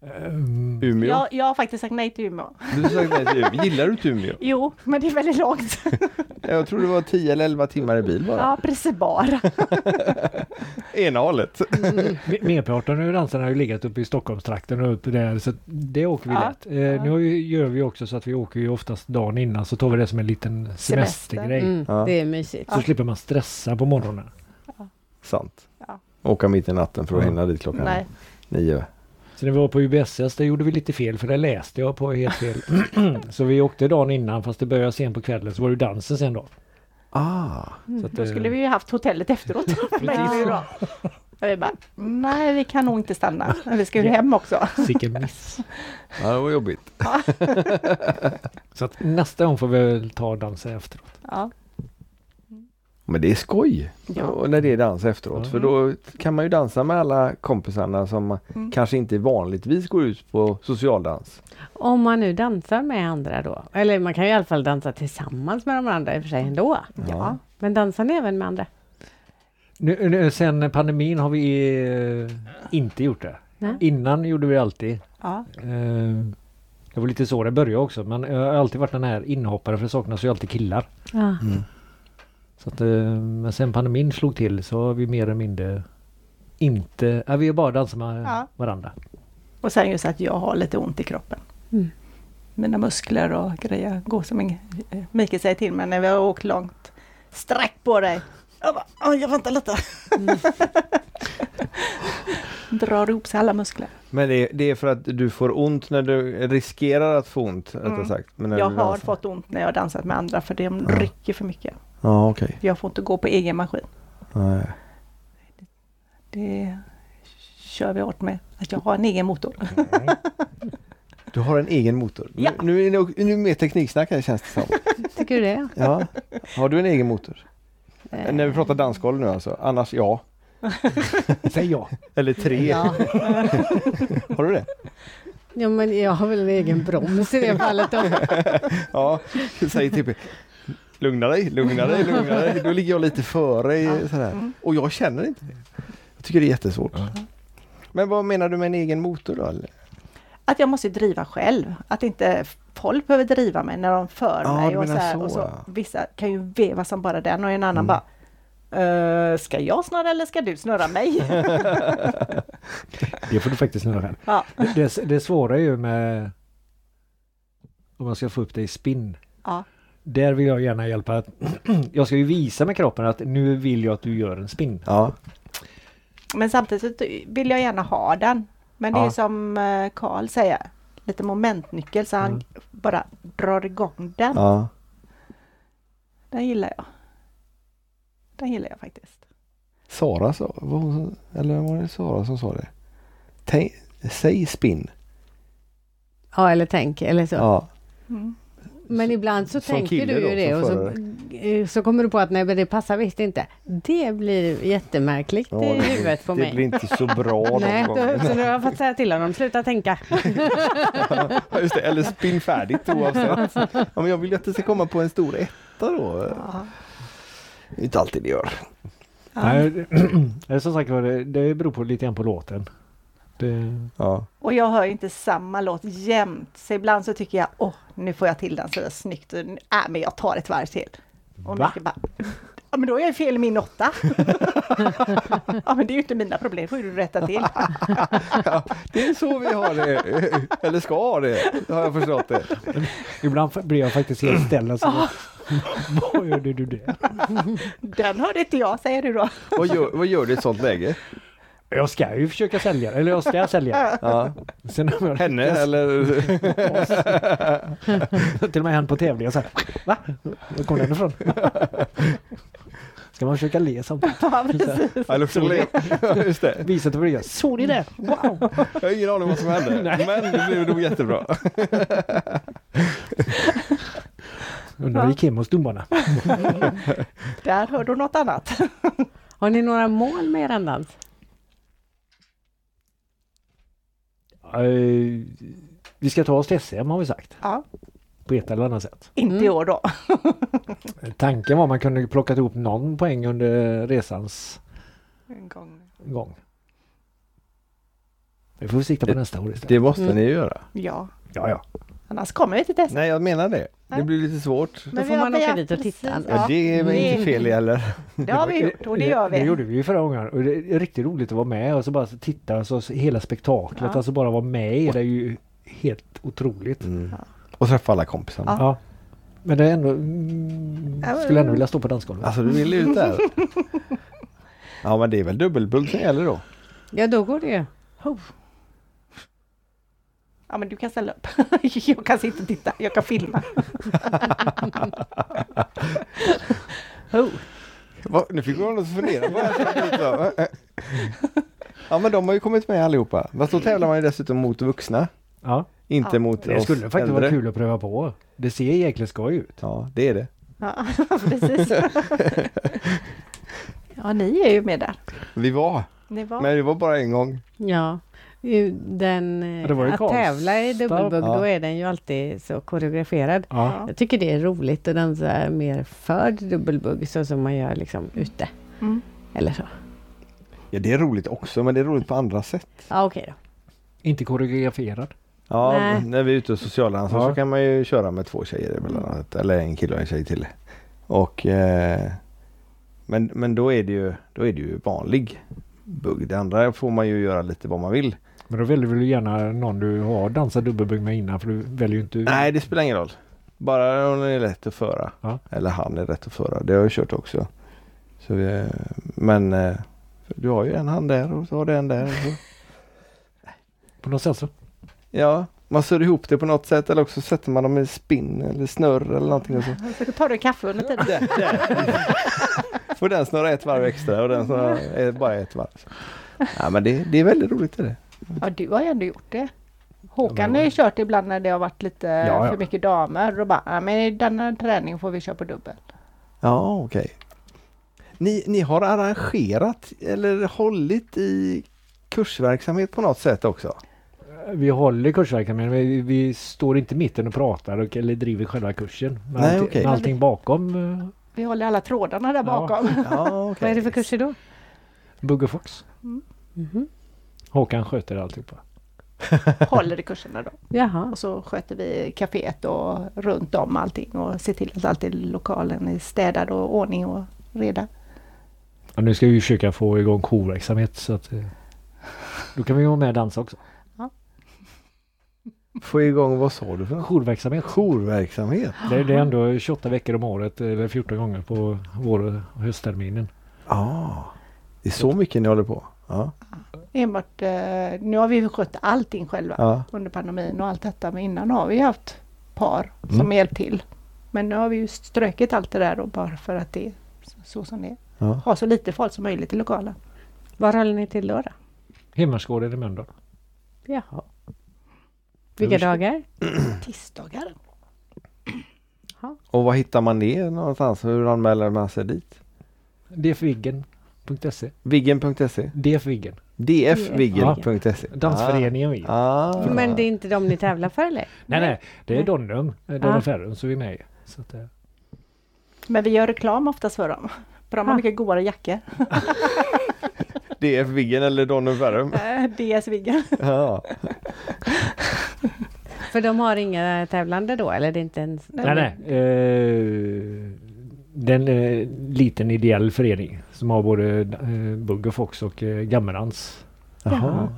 Um, Umeå? Jag, jag har faktiskt sagt nej till Umeå. Du sa nej till Umeå. Gillar du till Umeå? [LAUGHS] Jo, men det är väldigt långt. [LAUGHS] Jag tror det var 10 eller 11 timmar i bil bara. Ja, precis bara. [LAUGHS] Ena hållet. me- Merparten av dansarna har ju legat uppe i Stockholmstrakten och uppe där så det åker vi Ja. lätt. Eh, Nu har vi, gör vi också så att vi åker ju oftast dagen innan så tar vi det som en liten Semester. semestergrej. Mm, Ja. Det är mysigt. Så slipper man stressa på morgonen. Sant. Ja. Åka mitt i natten för att Ja. hinna dit klockan Nej. nio. Så när vi var på UBSS, där gjorde vi lite fel för det läste jag på helt fel. [CLEARS THROAT] så vi åkte dagen innan fast det började sent på kvällen så var det dansen sen då. Ah, Så att, Då skulle vi ju haft hotellet efteråt. [LAUGHS] Men det är ju bra. Och vi bara, nej vi kan nog inte stanna. Vi ska ju hem också. Sicken miss. [LAUGHS] ja, det var jobbigt. [LAUGHS] Så att nästa gång får vi väl ta dansen efteråt. Ja. Men det är skoj Ja. och när det är dans efteråt. Mm. För då kan man ju dansa med alla kompisarna som Mm. kanske inte vanligtvis går ut på socialdans. Om man nu dansar med andra då. Eller man kan ju i alla fall dansa tillsammans med de andra i och för sig ändå. Ja. Men dansar ni även med andra? Nu, nu, sen pandemin har vi eh, inte gjort det. Nej. Innan gjorde vi alltid. Ja. Eh, det var lite så det började också. Men jag har alltid varit den här inhoppare för det saknas ju alltid killar. Ja. Så att, eh, men sen pandemin slog till så har vi mer eller mindre inte, ja, vi har bara dansat med Ja. varandra. Och sen just att jag har lite ont i kroppen. Mm. Mina muskler och grejer går som en... eh, Mikael säger till mig när vi har åkt långt. Sträck på dig! Jag bara, "Oj, jag väntar lite. [LAUGHS] Drar ihop sig alla muskler. Men det, det är för att du får ont när du riskerar att få ont, Mm. sagt. Jag har dansar. fått ont när jag har dansat med andra för de Ja. rycker för mycket. Ja, okej. Jag får inte gå på egen maskin. Nej. Det kör vi åt med. Att jag har en egen motor. Du har en egen motor. Ja. Nu, nu är det nu är det mer tekniksnack här känns det som. Tycker du det? Ja. Har du en egen motor? Eh, När vi pratar dansgolv nu alltså. Annars ja. [LAUGHS] Säg ja. Eller tre. Ja. Har du det? ja, men jag har väl en egen broms i det fallet då. Ja. Säg typ Lugna dig, lugna dig, lugna dig. [LAUGHS] Då ligger jag lite före i sådär. Mm. Och jag känner inte det. Jag tycker det är jättesvårt. Men vad menar du med en egen motor då? Eller? Att jag måste driva själv. Att inte folk behöver driva mig när de för Ja, mig. Och så här, så, och så, ja. vissa kan ju veva som bara den och en annan Mm. bara "Eh, Ska jag snurra eller ska du snurra mig? [LAUGHS] Det får du faktiskt snurra själv. ja. Det, det, det svåra är ju med om man ska få upp det i spinn. Ja. Där vill jag gärna hjälpa. Att [CLEARS THROAT] jag ska ju visa med kroppen att nu vill jag att du gör en spinn. Ja. Men samtidigt vill jag gärna ha den. Men det är Ja. som eh, Karl säger, lite momentnyckel så han Mm. bara drar igång den. ja. Den gillar jag. Den gillar jag faktiskt. Sara sa, var hon, eller var det Sara som sa det? Tänk, säg spinn. Ja, eller tänk eller så. Ja. Mm. Men ibland så tänker du då, ju det och så, eh, så kommer du på att nej, men det passar visst inte. Det blir jättemärkligt Ja, i det- huvudet på det mig. blir inte så bra [LAUGHS] Nej, då, så nu har jag fått säga till honom, sluta tänka. [LAUGHS] Ja, Just det, eller spinn färdigt oavsett. [LAUGHS] Ja, men jag vill ju att det ska komma på en stor etta då. Ja. Det är inte alltid det gör. Ja. Nej, [CLEARS THROAT] det, som sagt det, det beror på lite grann på låten. Det, Ja. Och jag hör inte samma låt jämt. Så ibland så tycker jag, åh, nu får jag till den så snyggt. Och, äh, men jag tar ett varv till. Och Va? Bara, ja men då är jag fel i min åtta. [LAUGHS] ja men det är ju inte mina problem, det får du rätta till. [LAUGHS] ja, det är så vi har det. Eller ska ha det, har jag förstått det. ibland blir jag faktiskt helt ställd. Alltså, [LAUGHS] vad gör du där? Den hörde inte jag, säger du då. Vad gör, vad gör du i ett sånt läge? Jag ska ju försöka sälja eller jag ska sälja. Ja. Sen har jag Henne lyckats- eller? [LAUGHS] Till och med en på tävlingen så här. Va? Var kom den ifrån? [LAUGHS] Ska man försöka le samtidigt? Ja, precis. eller så le. Just det. Visa till bryggan. Såg ni det? Wow! [LAUGHS] Jag har ingen aning vad som hände. Men det blev nog jättebra. Undrar hur det gick hem hos domarna. Där hör du något annat. Har ni några mål med er dans? Eh, vi ska ta oss till SM har vi sagt. Ja, På ett eller annat sätt. inte i Mm. år då. [LAUGHS] Tanken var att man kunde plocka ihop någon poäng under resans En gång. gång. Vi får sikta på Det- nästa år istället. Det måste Mm. ni göra. Ja, Ja, ja. Annars kommer vi till test. Nej, jag menar det. Det blir lite svårt. Då får man åka dit och titta. Ja, det är väl det- inte fel heller. Det har vi gjort och det gör Det vi. gjorde vi ju förra gången och det är riktigt roligt att vara med och så bara titta och så hela spektaklet. Ja. Alltså bara vara med i det är ju helt otroligt. Mm. Och träffa alla kompisarna. Ja. Ja. Men det är ändå... Mm, Ja, skulle ändå vilja stå på dansgolvet. Alltså du vill ut där. [LAUGHS] Ja men det är väl dubbelbult som gäller då. Ja, då går det ju. Oh. Ja men du kan ställa upp. [LAUGHS] jag kan sitta och titta, jag kan filma. [LAUGHS] oh. Va? Nu fick något att fundera på. här. [LAUGHS] ja men de har ju kommit med allihopa. Fast då tävlar man ju dessutom mot vuxna. Ja. Inte Ja. mot Det oss skulle faktiskt äldre. vara kul att pröva på. Det ser jäkligt skoj ut. Ja det är det. Ja, precis. ja, ni är ju med där. Vi var, Ni var. men det var bara en gång. Ja. Den, eh, Ja, ju att Karlstad. tävla i dubbelbugg, Ja. då är den ju alltid så koreograferad. Ja. Jag tycker det är roligt att dansa mer för dubbelbugg så som man gör liksom ute. Mm. Eller så. Ja, det är roligt också, men det är roligt på andra sätt. Ja okej då. Inte koreograferad. Ja, Nej. när vi är ute och socialdansar Ja. så kan man ju köra med två tjejer emellanåt. Eller en kille och en tjej till. Och, eh, men, men då är det ju, då är det ju vanlig bugg. Det andra får man ju göra lite vad man vill. Men då väljer du gärna någon du har dansat dubbelbugg med innan för du väljer ju inte Nej, det spelar ingen roll. Bara hon är lätt att föra. Ja. Eller han är rätt att föra. Det har jag kört också. Så, eh, men eh, du har ju en hand där och så har du en där. Och [LAUGHS] så. på något sätt så. Ja, man sör ihop det på något sätt eller också sätter man dem i spinn eller snurr eller någonting. Och så. Så tar du kaffe under tiden. Där, där. Får den snurra ett varv extra och den snurrar eh, bara ett varv. Ja men det, det är väldigt roligt. Är det. Ja, du har ju ändå gjort det. Ja, Håkan har ju kört ibland när det har varit lite ja. för mycket damer. Och bara, ja, men i denna träning får vi köra på dubbel. Ja okej. Ni, ni har arrangerat eller hållit i kursverksamhet på något sätt också? Vi håller kursverksamheten men vi, vi står inte i mitten och pratar och, eller driver själva kursen. Men Nej, allting, men allting bakom uh, Vi håller alla trådarna där Ja. bakom. Ja, Vad okej. är det för kurser då? Bugg och Fox. Mhm. Håkan sköter alltihopa. [LAUGHS] håller i kurserna då. Jaha. Och så sköter vi kaféet och runt om allting och ser till att alltid lokalen är städad och ordning och reda. Ja, nu ska vi försöka få igång jourverksamhet så att eh, då kan vi vara med och dansa också. Få igång, vad sa du för något? Jourverksamhet. Jourverksamhet? Det, det är ändå 28 veckor om året eller 14 gånger på vår och höstterminen. Ja, det är så mycket ni håller på? Ja. Enbart, eh, nu har vi skött allting själva ja. under pandemin och allt detta. Men innan har vi haft par som Mm. hjälpt till. Men nu har vi ju strökit allt det där och bara för att det är så- som det är. ja. Ha så lite folk som möjligt i lokalen. Var håller ni till då? då? Hemmarsgården i Mölndal. Jaha. Vilka dagar? [CLEARS THROAT] Tisdagar. Och var hittar man det någonstans? Hur anmäler man sig dit? dfviggen.se Viggen.se? dfviggen. dfviggen.se Dansföreningen Viggen. Ah. Men det är inte de ni tävlar för eller? Nej nej, det är Nej. Donnum, eh, Donnum Ah. Ferrum som vi är med i. Så att, eh, Men vi gör reklam oftast för dem. För de har Ah. mycket godare jackor. [LAUGHS] DF Viggen eller Donnum Ferrum? Äh, DS Viggen. Ja. För de har inga tävlande då eller det är inte ens... nej nej. Eh, det är en eh, liten ideell förening som har både eh, Bugg och Fox och eh, Gammelans. Jaha.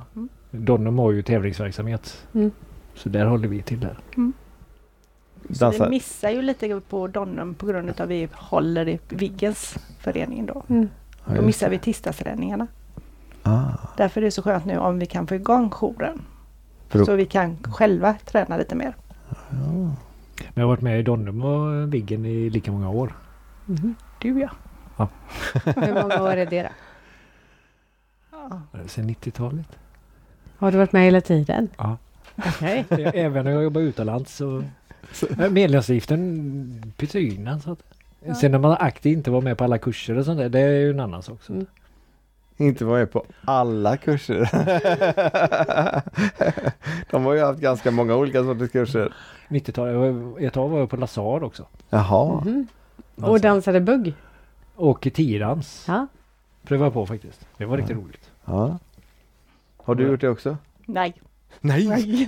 Donnum har ju tävlingsverksamhet. Mm. Så där håller vi till där. Så Dansar. vi missar ju lite på Donnum på grund av att vi håller i Viggens förening då. Mm. Ja, Då missar vi tisdagsträningarna. Ah. Därför är det så skönt nu om vi kan få igång jouren. För Så vi kan själva träna lite mer. Men jag har varit med i Donnum och Viggen i lika många år. Mhm. Du ja. [LAUGHS] Hur många år är det då? Sen 90-talet. Har du varit med hela tiden? Ja. Okej. [LAUGHS] Även när jag jobbar utomlands så... Medlemsavgiften betyder så att... Sen när man aktivt inte var med på alla kurser och sånt där, det är ju en annan sak. Mm. Inte vara med på alla kurser. [LAUGHS] De har ju haft ganska många olika sorters kurser. 90-talet, jag var- ett tag var jag på Lazar också. Jaha. Mhm. Och dansade bugg? Och tiodans. Ja. Prövade på faktiskt. Det var riktigt roligt. Ja. Har du gjort det också? Nej. Nej! [LAUGHS]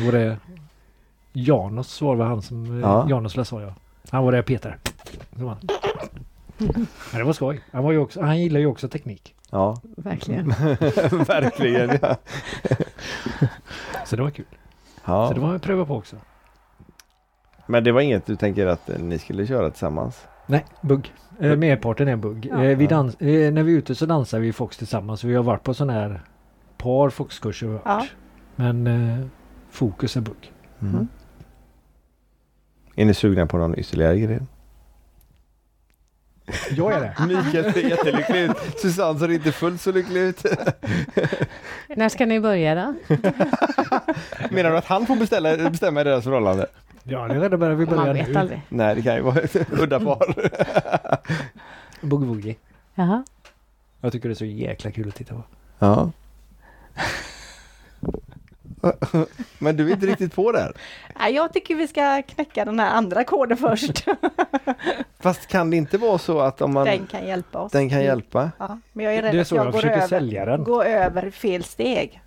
Var det Janos var det han som... Ja. Ja. Janos Lazar ja. Han var där Peter. Så var han. [LAUGHS] Men det var skoj. Han, var ju också, han gillar ju också teknik. Ja, Verkligen. [LAUGHS] verkligen. Ja. Så det var kul. Ja. Så det var att pröva på också. Men det var inget du tänker att ni skulle köra tillsammans? Nej, bugg. Eh, merparten är bugg. Ja. Eh, vi dans, eh, när vi är ute så dansar vi Fox tillsammans. Vi har varit på sån här par Foxkurser. Ja. Men eh, fokus är bugg. Mm. Är ni sugna på någon ytterligare grej? Jag är det. Mikael ser jättelycklig ut. Susanne ser inte fullt så lycklig ut. När ska ni börja då? Menar du att han får beställa, bestämma i deras förhållande? Ja, det är redan börjar vi Man börja vet nu. aldrig. Nej, det kan ju vara ett udda par. Boogie Woogie. Jaha. Jag tycker det är så jäkla kul att titta på. Ja. [LAUGHS] Men du är inte riktigt på där. Nej, jag tycker vi ska knäcka den här andra koden först. [LAUGHS] Fast kan det inte vara så att om man... Den kan hjälpa oss. den kan hjälpa? Ja, men jag är rädd Det är att så jag, jag går, försöker över, sälja den. går över fel steg.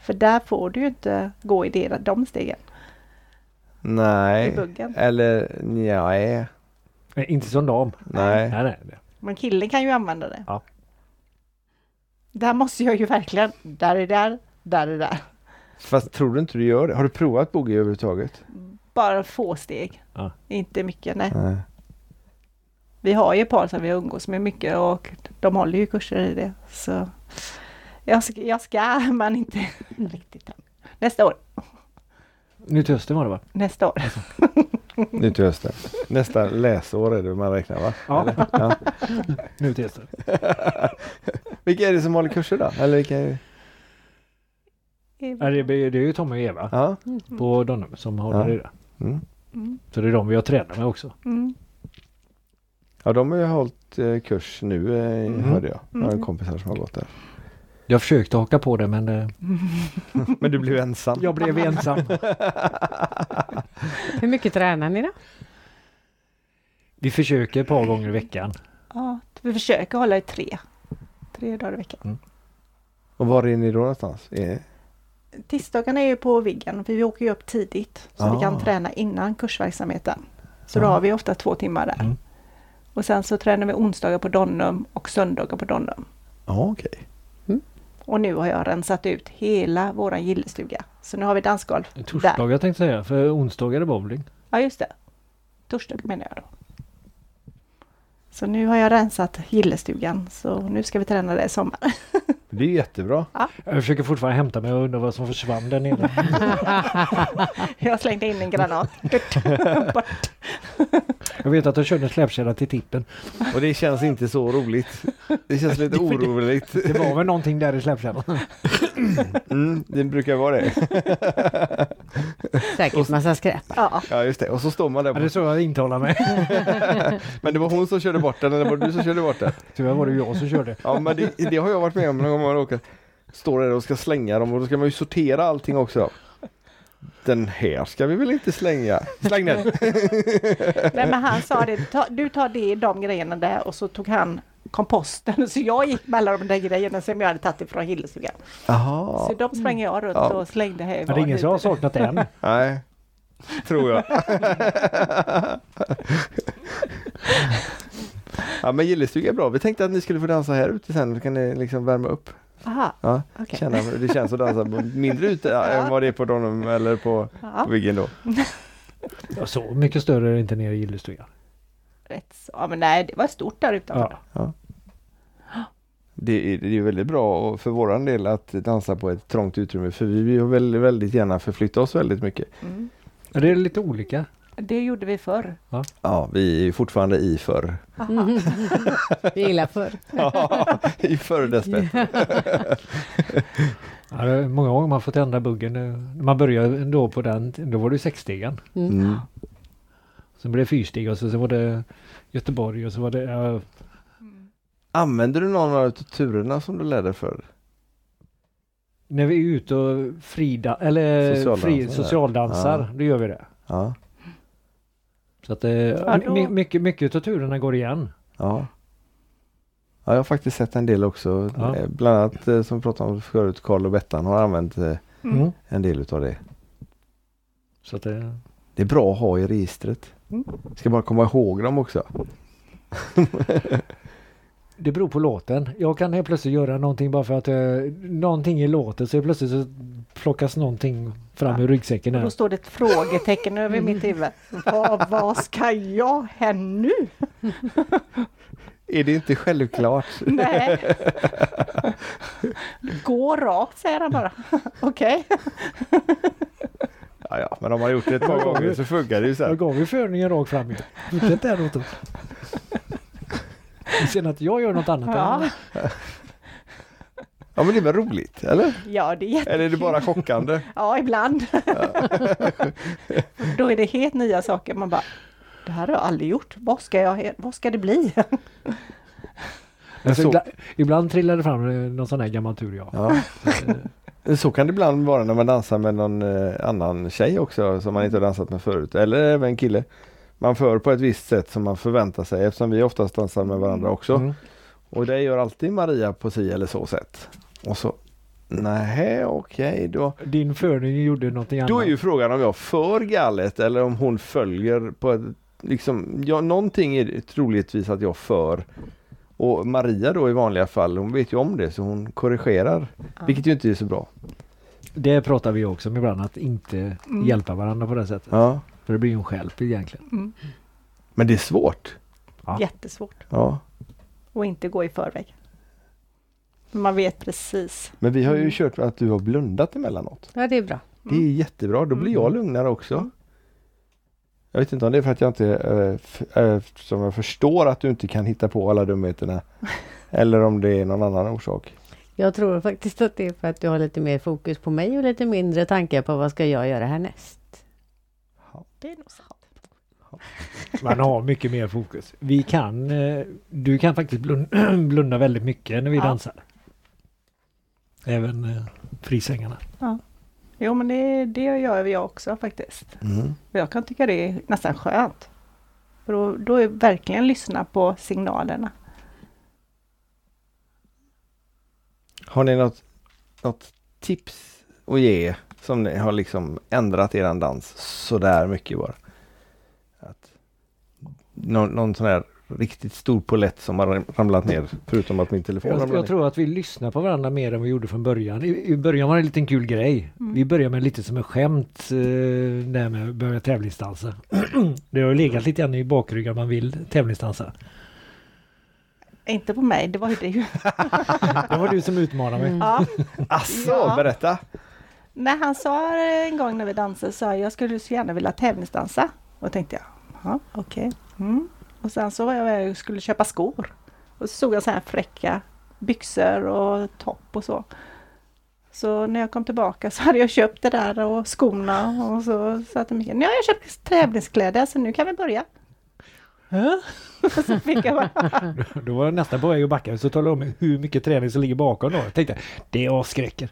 För där får du ju inte gå i det, de stegen. I Nej. buggen. Eller nej. Nej, inte som dam. Nej. Nej, nej. nej. Men killen kan ju använda det. Ja. Där måste jag ju verkligen, där är där, där är där. Fast tror du inte du gör det? Har du provat boogie överhuvudtaget? Bara få steg. Ja. Inte mycket, nej. Nej. Vi har ju ett par som vi umgås med mycket och de håller ju kurser i det. Så jag ska, jag ska [LAUGHS] men inte riktigt än. Nästa år. Nu till hösten var det va? Nästa år. [LAUGHS] Nu till hösten. Nästa läsår är det man räknar va? Ja. Ja. [LAUGHS] Nu till hösten. Vilka är det som håller kurser då? Eller vilka är det? Ja, det, är- det är ju Tommy och Eva Ja. på Donnum som håller Ja. i det. Mm. Mm, Så det är de vi har tränat med också. mm, ja, de har ju hållit eh, kurs nu eh, Mm. hörde jag. Jag har en Mm. kompis här som har gått där. Jag försökte haka på det men eh, [LAUGHS] Men du blev ensam. jag blev ensam. [LAUGHS] Hur mycket tränar ni då? Vi försöker ett par gånger i veckan. Ja, vi försöker hålla i tre. Tre dagar i veckan. Och var är ni då någonstans? Är... Tisdagarna är ju på Viggen, för vi åker ju upp tidigt. Så vi Ah. kan träna innan kursverksamheten. Så då Ah. har vi ofta två timmar där. Mm. Och sen så tränar vi onsdagar på Donnum och söndagar på Donnum. Ja, okej. Och nu har jag rensat ut hela våran gillestuga. Så nu har vi dansgolv där. Torsdagar jag tänkte säga, för onsdagar är det bowling. Ja, just det. Torsdag menar jag då. Så nu har jag rensat gillestugan, så nu ska vi träna det i sommar. [LAUGHS] Det är jättebra. Jag försöker fortfarande hämta mig och undrar vad som försvann där nere. [LAUGHS] Jag slängde in en granat. [LAUGHS] Jag vet att jag körde släpkärra till tippen. Och det känns inte så roligt. Det känns lite [LAUGHS] oroligt. Det var väl någonting där i släpkärran. Mm, det brukar vara det. Säkert massa skräp. Ja, Ja, just det. Och så står man där. Ja, det är så jag intalar mig. Men det var hon som körde bort den eller var det du som körde bort den? Tyvärr var det ju jag som körde. Ja, men det, det har jag varit med om någon gång man åker. Står där och ska slänga dem och då ska man ju sortera allting också. Den här ska vi väl inte slänga? Släng den! Nej, men han sa det, ta, du tar det, de grejerna där och så tog han komposten. Så jag gick med alla de där grejerna som jag hade tagit ifrån gillestugan. Jaha. Så de sprang jag runt Ja. och slängde här Men det är ingen som har saknat än. [LAUGHS] Nej, tror jag. [LAUGHS] ja men gillestuga är bra. Vi tänkte att ni skulle få dansa här ute sen. Då kan ni liksom värma upp. Aha, Ja, okej. känna, det känns att dansa mindre ute [LAUGHS] ja. än vad det är på Donum eller på, Ja, på Viggen då. Ja, så mycket större är det inte nere i gillestugan. rätt så. Ja, men nej, det var stort där utanför. Ja. Det är, det är väldigt bra och för våran del att dansa på ett trångt utrymme för vi vill väldigt, väldigt gärna förflytta oss väldigt mycket. Mm. Det är lite olika. Det gjorde vi förr. Ja, vi är fortfarande i förr. [LAUGHS] Vi gillar förr. Ja, i förr dess bättre. [LAUGHS] Ja, det är många gånger man fått ändra buggen. När man började då på den, då var det sexstegen. Mm. Sen blev det fyrsteg och så, sen var det Göteborg och så var det... Ja, Använder du någon av turerna som du lärde för? när vi är ute och frida, eller Socialdansar, fri, ja. socialdansar, Ja. då gör vi det. Ja. Så att eh, då- my, mycket, mycket av turerna går igen. Ja. Ja, jag har faktiskt sett en del också. Ja. Eh, Bland annat eh, som vi pratade om förut, Karl och Bettan har använt eh, Mm. en del utav det. Så att det, Det är bra att ha i registret. Mm. Ska bara komma ihåg dem också. [LAUGHS] det beror på låten. Jag kan helt plötsligt göra någonting bara för att eh, någonting i låten så helt plötsligt så plockas någonting fram Ja. ur ryggsäcken Och då står det ett frågetecken [LAUGHS] över mitt huvud. Vad, vad ska jag här nu? Är det inte självklart? [LAUGHS] Nej. Gå rakt säger han bara. Okej. Ja, ja, men om man har gjort det ett par gånger så funkar det ju sen. gav ju förningen rakt fram ju. Fortsätt där Otto. Sen att jag gör något annat. Ja. Ja men det är väl roligt, eller? Ja, det är jätte... Eller är det bara chockande? [LAUGHS] Ja, ibland. [LAUGHS] Då är det helt nya saker. Man bara, det här har jag aldrig gjort. Vad ska, jag, vad ska det bli? [LAUGHS] Alltså, så- ibland, ibland trillar det fram eh, någon sån här gammal tur ja. Ja. Så kan det ibland vara när man dansar med någon eh, annan tjej också som man inte har dansat med förut. Eller även kille. Man för på ett visst sätt som man förväntar sig eftersom vi oftast dansar med varandra också. Mm. Och det gör alltid Maria på si eller så sätt. Och så Nej, okej då. Din förning gjorde någonting annat. Då är ju frågan om jag för galet eller om hon följer på ett liksom, ja, någonting är troligtvis att jag för. Och Maria då i vanliga fall, hon vet ju om det så hon korrigerar. Vilket ju inte är så bra. Det pratar vi också om ibland, att inte Mm. hjälpa varandra på det sättet. Ja. För det blir ju en stjälp egentligen. Mm. Men det är svårt. Ja. Jättesvårt Ja. att inte gå i förväg. Man vet precis. Men vi har ju Mm. kört att du har blundat emellanåt. Ja, det är bra. Det är jättebra, då blir jag lugnare också. Mm. Jag vet inte om det är för att jag inte, eftersom jag förstår att du inte kan hitta på alla dumheterna. [LAUGHS] eller om det är någon annan orsak. Jag tror faktiskt att det är för att du har lite mer fokus på mig och lite mindre tankar på vad ska jag göra härnäst. Det är nog sant. Man har mycket mer fokus. Vi kan, eh, du kan faktiskt blunda, [CLEARS THROAT] blunda väldigt mycket när vi Ja. dansar. Även eh, frisängarna. Jo men det, det gör jag också faktiskt. Mm. Jag kan tycka det är nästan skönt. För då, då är verkligen lyssna på signalerna. Har ni något, något tips att ge som ni har liksom ändrat eran dans sådär mycket bara? Att någon, någon sån här riktigt stor polett som har ram- ramlat ner förutom att min telefon Jag, jag tror att vi lyssnar på varandra mer än vi gjorde från början. I, i början var det en liten kul grej. Mm. Vi började med lite som en skämt eh, där med att börja tävlingsdansa. [CLEARS THROAT] det har ju legat lite grann i bakryggen att man vill tävlingsdansa. Inte på mig, det var ju det ju. [LAUGHS] Det var du som utmanade mig. Mm. Ja. Asså, Ja. berätta! När han sa en gång när vi dansade sa jag, skulle så gärna vilja tävlingsdansa. Och tänkte jag, ja okej. Mm. Och sen så var jag och skulle köpa skor. Och så såg jag så här fräcka byxor och topp och så. Så när jag kom tillbaka så hade jag köpt det där och skorna och så sa jag till Mikael, nu har jag köpt tävlingskläder så nu kan vi börja. [LAUGHS] Så fick jag bara, Då var jag nästan på väg att backa så talade jag om hur mycket träning som ligger bakom då. Jag tänkte det avskräcker.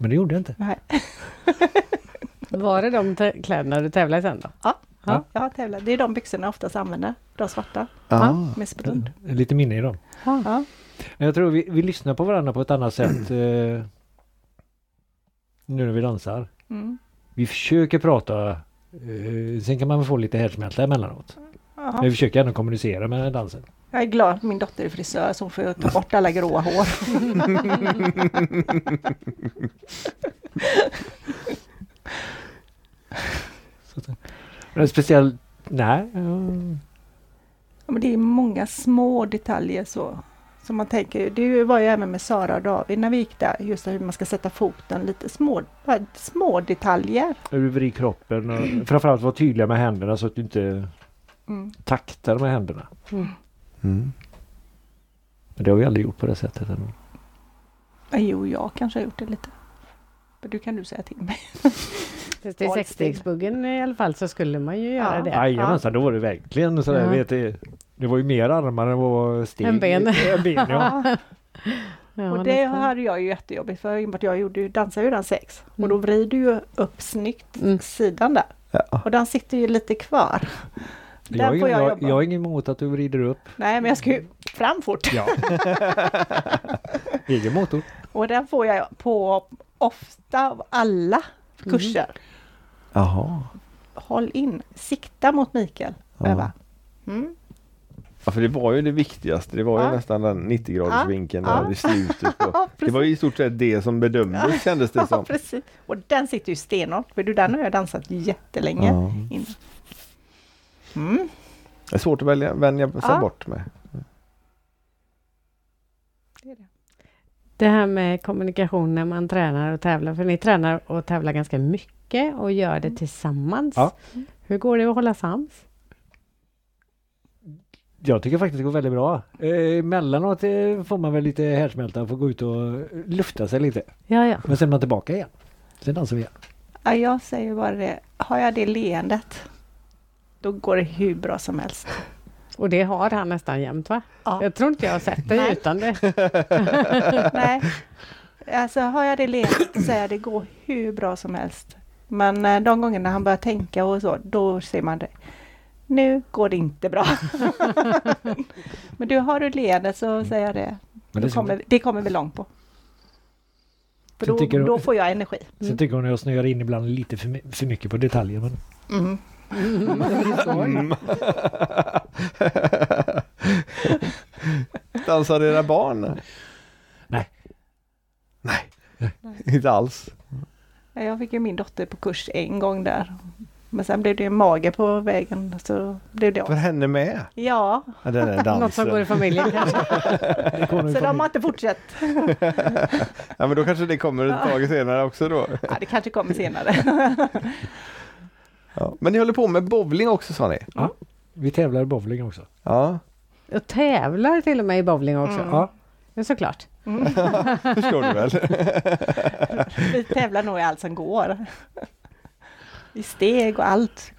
Men det gjorde jag inte. nej. [LAUGHS] Var det de kläderna du tävlade i sen då? Ja, Ja. jag tävlar. Det är de byxorna jag oftast använder. De svarta Ah. med sprund. Lite minne i dem. Ja. Men Jag tror vi, vi lyssnar på varandra på ett annat sätt. Eh, nu när vi dansar. Mm. Vi försöker prata. Eh, sen kan man få lite härdsmälta emellanåt. Ja. Men vi försöker ändå kommunicera med dansen. Jag är glad att min dotter är frisör så hon får ta bort alla gråa hår. [LAUGHS] Men speciellt, nej. ja. Men det är många små detaljer så. Som man tänker, det var ju även med Sara och David när vi gick där, just hur man ska sätta foten, lite små, små detaljer. Hur du vrider kroppen och framförallt vara tydliga med händerna så att du inte Mm. taktar med händerna. Mm. Men det har vi aldrig gjort på det sättet ännu. Jo, jag kanske har gjort det lite. Men du kan du säga till mig. [LAUGHS] Fast i sexstegsbuggen i alla fall så skulle man ju göra Ja. det. Jajamensan, då var det verkligen sådär. Ja. Vet du, det var ju mer armar än vad var steg. Än ben. [LAUGHS] Än ben ja. [LAUGHS] Ja, och det nästan. hade jag ju jättejobbigt för i och med att jag gjorde, ju- dansade ju den sex. Och Mm. då vrider du ju upp snyggt Mm. sidan där. Ja. Och den sitter ju lite kvar. Jag, Där har får ingen- jag jag, jobba. jag har inget emot att du vrider upp. Nej, men jag ska ju fram fort. Ja. [LAUGHS] Egen motor. Och den får jag på ofta av alla kurser. Jaha. Håll in, sikta mot Mikael. Ja. Öva. Mm. Ja, för det var ju det viktigaste. Det var ju Ja. nästan den 90 graders Ja. vinkeln Ja. där i slutet. På. [LAUGHS] Ja, Det var ju i stort sett det som bedömdes kändes det [LAUGHS] Ja, som. precis. Och den sitter ju stenhårt, för du, den har jag dansat jättelänge. Ja. innan. Mm. Det är svårt att välja, vänja sig Ja. bort med. Det är det. Det här med kommunikation när man tränar och tävlar. För ni tränar och tävlar ganska mycket och gör Mm. det tillsammans. Ja. Hur går det att hålla sams? Jag tycker faktiskt det går väldigt bra. Eh, emellanåt eh, får man väl lite härdsmälta och får gå ut och lufta sig lite. Ja, ja. Men sen är man tillbaka igen. Sen dansar vi igen. Ja, jag säger bara det. Har jag det leendet, då går det hur bra som helst. Och det har han nästan jämt va? Ja. Jag tror inte jag har sett dig utan det. [LAUGHS] [LAUGHS] Nej, alltså har jag det leendet så säger jag det går hur bra som helst. Men eh, de gångerna han börjar tänka och så, då ser man det. Nu går det inte bra. [LAUGHS] Men du, har du leendet så säger jag det. Men Det kommer, det kommer vi långt på. För då, du- då får jag energi. Sen tycker hon att jag snöar in ibland lite för, för mycket på detaljer. Men Mm. Mm. [LAUGHS] Dansar era barn? Nej. Nej, inte alls. Jag fick ju min dotter på kurs en gång där. Men sen blev det en mage på vägen. Så blev det För henne med? Ja, Ja, den är Något som går i familjen [LAUGHS] kanske. så de har inte fortsatt. Ja, men då kanske det kommer ett tag senare också då. Ja, det kanske kommer senare. [LAUGHS] Ja. Men ni håller på med bowling också sa ni? Vi tävlar i bowling också. Ja, Och tävlar till och med i bowling också. Mm. Ja. Ja, såklart. [LAUGHS] förstår du väl? [LAUGHS] Vi tävlar nog i allt som går. I steg och allt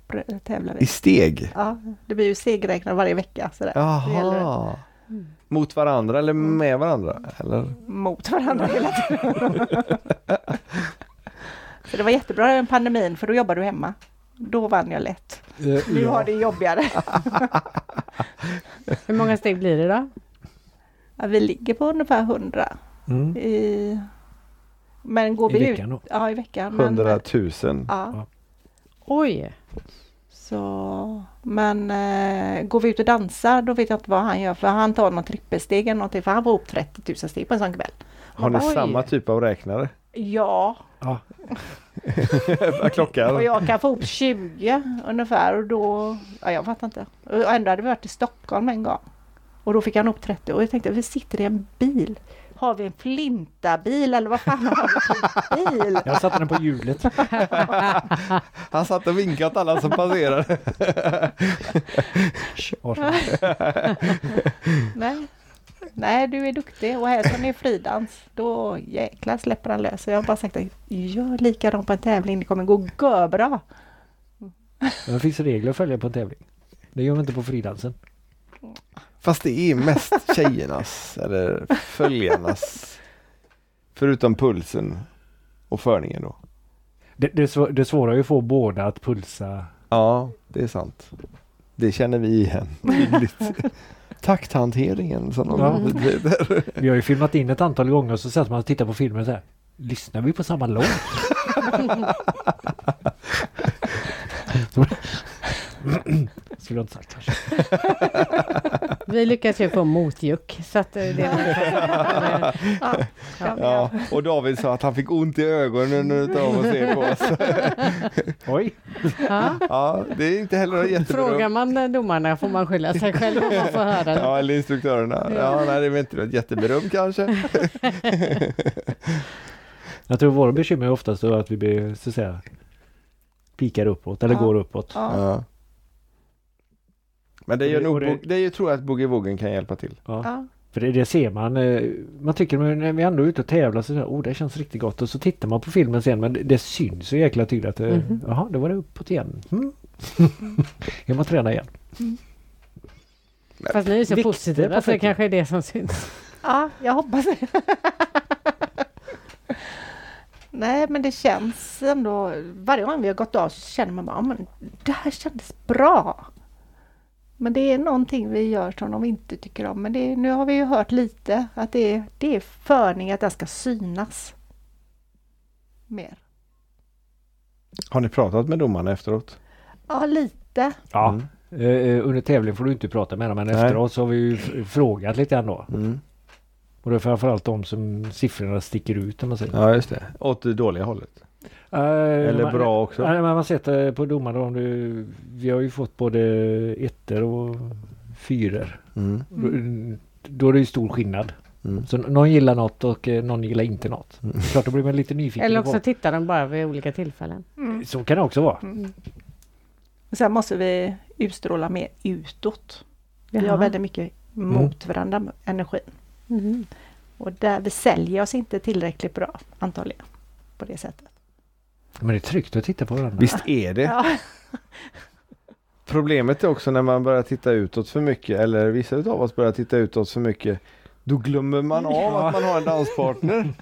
tävlar I vi. steg? Ja, det blir ju stegräknare varje vecka. Sådär. Jaha. Mot varandra eller med varandra? Eller? mot varandra hela tiden. [LAUGHS] Så det var jättebra den pandemin för då jobbar du hemma. Då vann jag lätt. Eh, Nu ja. har det jobbigare. [LAUGHS] Hur många steg blir det då? Ja, vi ligger på ungefär 100 Mm. i... Men går I vi veckan ut... då? Ja, i veckan. Men, 100 000. Ja, Oj! så... Men eh, går vi ut och dansar då vet jag inte vad han gör för han tar någon trippelsteg eller någonting för han får upp 30 000 steg på en sån kväll. Har ni Oj. samma typ av räknare? Ja, [LAUGHS] Ja. och Klockan? jag kan få upp 20 ungefär och då... Ja, jag fattar inte. Och ändå hade vi varit i Stockholm en gång. Och då fick han upp 30 och jag tänkte vi sitter i en bil. Har vi en flintabil eller vad fan har vi för bil? Jag satte den på hjulet. [LAUGHS] Han satt och vinkade åt alla som passerade. Nej. Nej, du är duktig och här som är fridans, då jäklar släpper han lös. Så jag har bara sagt att gör likadant på en tävling, det kommer gå görbra. Det finns regler att följa på en tävling. Det gör man inte på fridansen. Fast det är mest tjejernas eller följarnas. Förutom pulsen och förningen då. Det, det, är svå- det svåra är ju att få båda att pulsa. Ja, det är sant. Det känner vi igen. [LAUGHS] Takthanteringen som de Ja. där. Vi har ju filmat in ett antal gånger och så sätter man och tittar på filmen så här. Lyssnar vi på samma låt? [LAUGHS] Skulle jag inte sagt kanske. Vi lyckas ju få motjuck. Så att eh, det är [LAUGHS] Ja, ja. Ja, och David sa att han fick ont i ögonen utav att se på oss. [LAUGHS] Oj! ja. Ja, det är inte heller jättebra. Frågar man eh, domarna får man skylla sig själv om man får höra det. Ja, eller instruktörerna. Ja, nej, det är väl inte något jätteberöm kanske. [LAUGHS] Jag tror våra bekymmer är oftast att vi blir så att säga pikar uppåt eller Ja. går uppåt. Ja. Men det är ju nog, det- det är ju tror jag att Boogie Woogie kan hjälpa till. Ja. Ja. För det, det ser man. eh, Man tycker när vi ändå är ute och tävlar så, oh det känns riktigt gott och så tittar man på filmen sen men det, det syns så jäkla tydligt att eh, Mhm. jaha, då var det uppåt igen. Mm. [LAUGHS] Jag måste träna igen. Fast ni är så positiva på så det kanske är det som syns. [LAUGHS] ja, jag hoppas det. [LAUGHS] Nej, men det känns ändå, varje gång vi har gått av så känner man bara, "Ja, men det här kändes bra. Men det är någonting vi gör som de inte tycker om. Men det, nu har vi ju hört lite att det är, det är förning att den ska synas. Mer. Har ni pratat med domarna efteråt? Ja, lite. Ja. Mm. Eh, eh, under tävling får du inte prata med dem men Nej. efteråt så har vi ju frågat lite ändå. Mm. Och det är framförallt de som siffrorna sticker ut om man säger. Ja, just det. Åt det dåliga hållet. Eh, Eller man- bra också. Nej, men man har sett eh, på domarna om du, vi har ju fått både ettor och fyror. Mm. Då, då är det ju stor skillnad. Mm. Så någon gillar något och eh, någon gillar inte något. Mm. Klart då blir man lite nyfiken. Eller på också vad- tittar de bara vid olika tillfällen. Mm. Så kan det också vara. Och sen måste vi utstråla mer utåt. Vi har Jaha. väldigt mycket mot varandra energin. Mhm. Och där vi säljer oss inte tillräckligt bra antagligen. På det sättet. Men det är tryggt att titta på varandra. Visst är det. Ja, Problemet är också när man börjar titta utåt för mycket eller vissa utav oss börjar titta utåt för mycket. Då glömmer man av att man har en danspartner.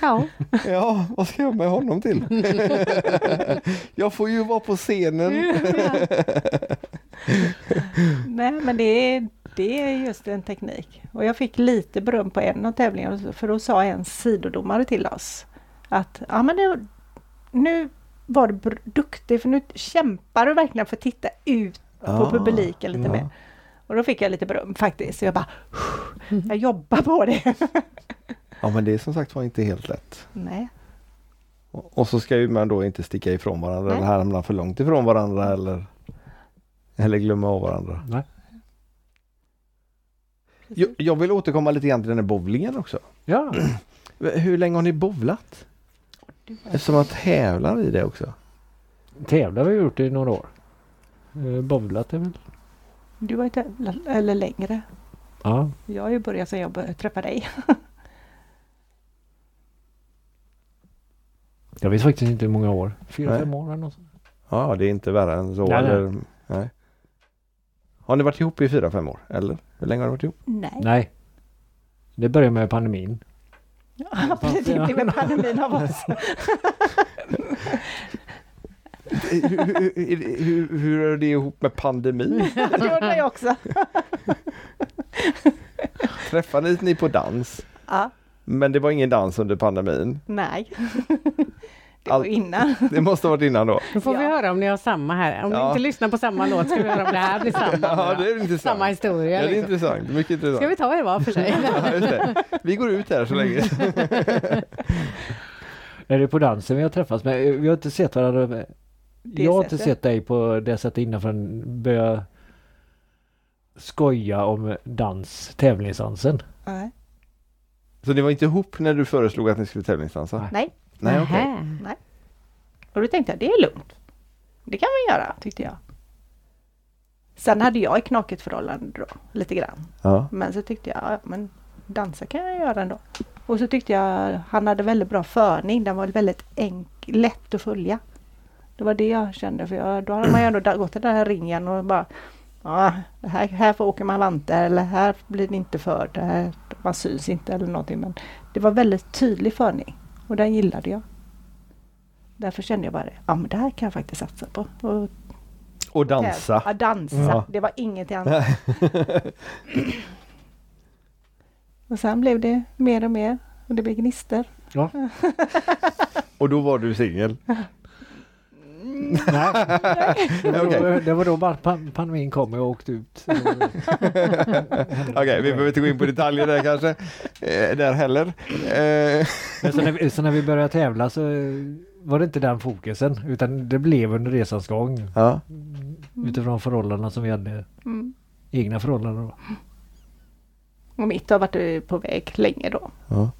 Ja. Ja, vad ska jag med honom till? [LAUGHS] jag får ju vara på scenen. [LAUGHS] nej men det är, det är just en teknik. Och jag fick lite beröm på en av tävlingarna för då sa en sidodomare till oss att ja men det, nu var du duktig för nu kämpar du verkligen för att titta ut på Ah, publiken lite ja. mer. Och då fick jag lite beröm faktiskt. Så jag bara, jag jobbar på det. [LAUGHS] Ja men det är som sagt var inte helt lätt. Nej. Och och så ska ju man då inte sticka ifrån varandra Nej. eller hamna för långt ifrån varandra eller, eller glömma av varandra. Nej. Jag, jag vill återkomma lite grann till den här bowlingen också. Ja, [CLEARS THROAT] Hur länge har ni bowlat? Eftersom man tävlar i det också. tävlar har vi gjort i några år. Eh, Bowlat är väl? Du har ju tävlat, eller längre. Ja. Jag har ju börjat sedan jag började träffa dig. [LAUGHS] Jag vet faktiskt inte hur många år. Fyra, fem år eller något sånt. Ja, det är inte värre än så. Nej, nej. eller, nej. Har ni varit ihop i fyra, fem år? Eller? Hur länge har ni varit ihop? Nej. Nej. Det började med pandemin. Ja, blev pandemin av oss. [LAUGHS] hur, hur, hur, hur är det ihop med pandemin? [LAUGHS] Det undrar jag också. [LAUGHS] Träffade ni på dans? Ja, Men det var ingen dans under pandemin? nej. Det var Allt- innan. [LAUGHS] Det måste ha varit innan då? Då får vi Ja. höra om ni har samma här. Om Ja. ni inte lyssnar på samma låt ska vi höra om det här blir samma. [LAUGHS] Ja, det är intressant. Samma historia. Ja, det är liksom. intressant. Mycket intressant. Ska vi ta er var för sig? [LAUGHS] Ja. Vi går ut här så länge. Är det på dansen vi har träffats? Men vi har inte sett varandra. Det jag har inte sett dig på det sättet innan förrän börja skoja om dans, tävlingsdansen. Nej. Så det var inte ihop när du föreslog att ni skulle tävlingsdansa? Nej. Nej. Nej, okej. Nähä. Och då tänkte jag, det är lugnt. Det kan vi göra, tyckte jag. Sen hade jag ett knakigt förhållande då, lite grann. Ja. Men så tyckte jag, ja, men dansa kan jag göra ändå. Och så tyckte jag han hade väldigt bra förning. Den var väldigt enk, lätt att följa. Det var det jag kände. För jag, då hade man ju ändå gått till den här ringen och bara Ja, här, här får åker man vantar eller här blir det inte för. Det här, man syns inte eller någonting. Men det var väldigt tydlig förning. Och den gillade jag. Därför kände jag bara. Ja men det här kan jag faktiskt satsa på. Och Och dansa. Ja, dansa. Ja. Det var ingenting annat. [LAUGHS] och sen blev det mer och mer. Och det blev gnistor. [LAUGHS] Och då var du singel? [LAUGHS] Nej, [LAUGHS] det var, då, det var då bara pan- pandemin kom och jag åkte ut. [LAUGHS] Okej, vi behöver inte gå in på detaljer där kanske. Eh, där heller. Eh, Men så när, vi, så när vi började tävla så var det inte den fokusen utan det blev under resans gång ja. utifrån förhållandena som vi hade. Mm. Egna förhållanden då. Och mitt har varit eh, på väg länge då. Ja.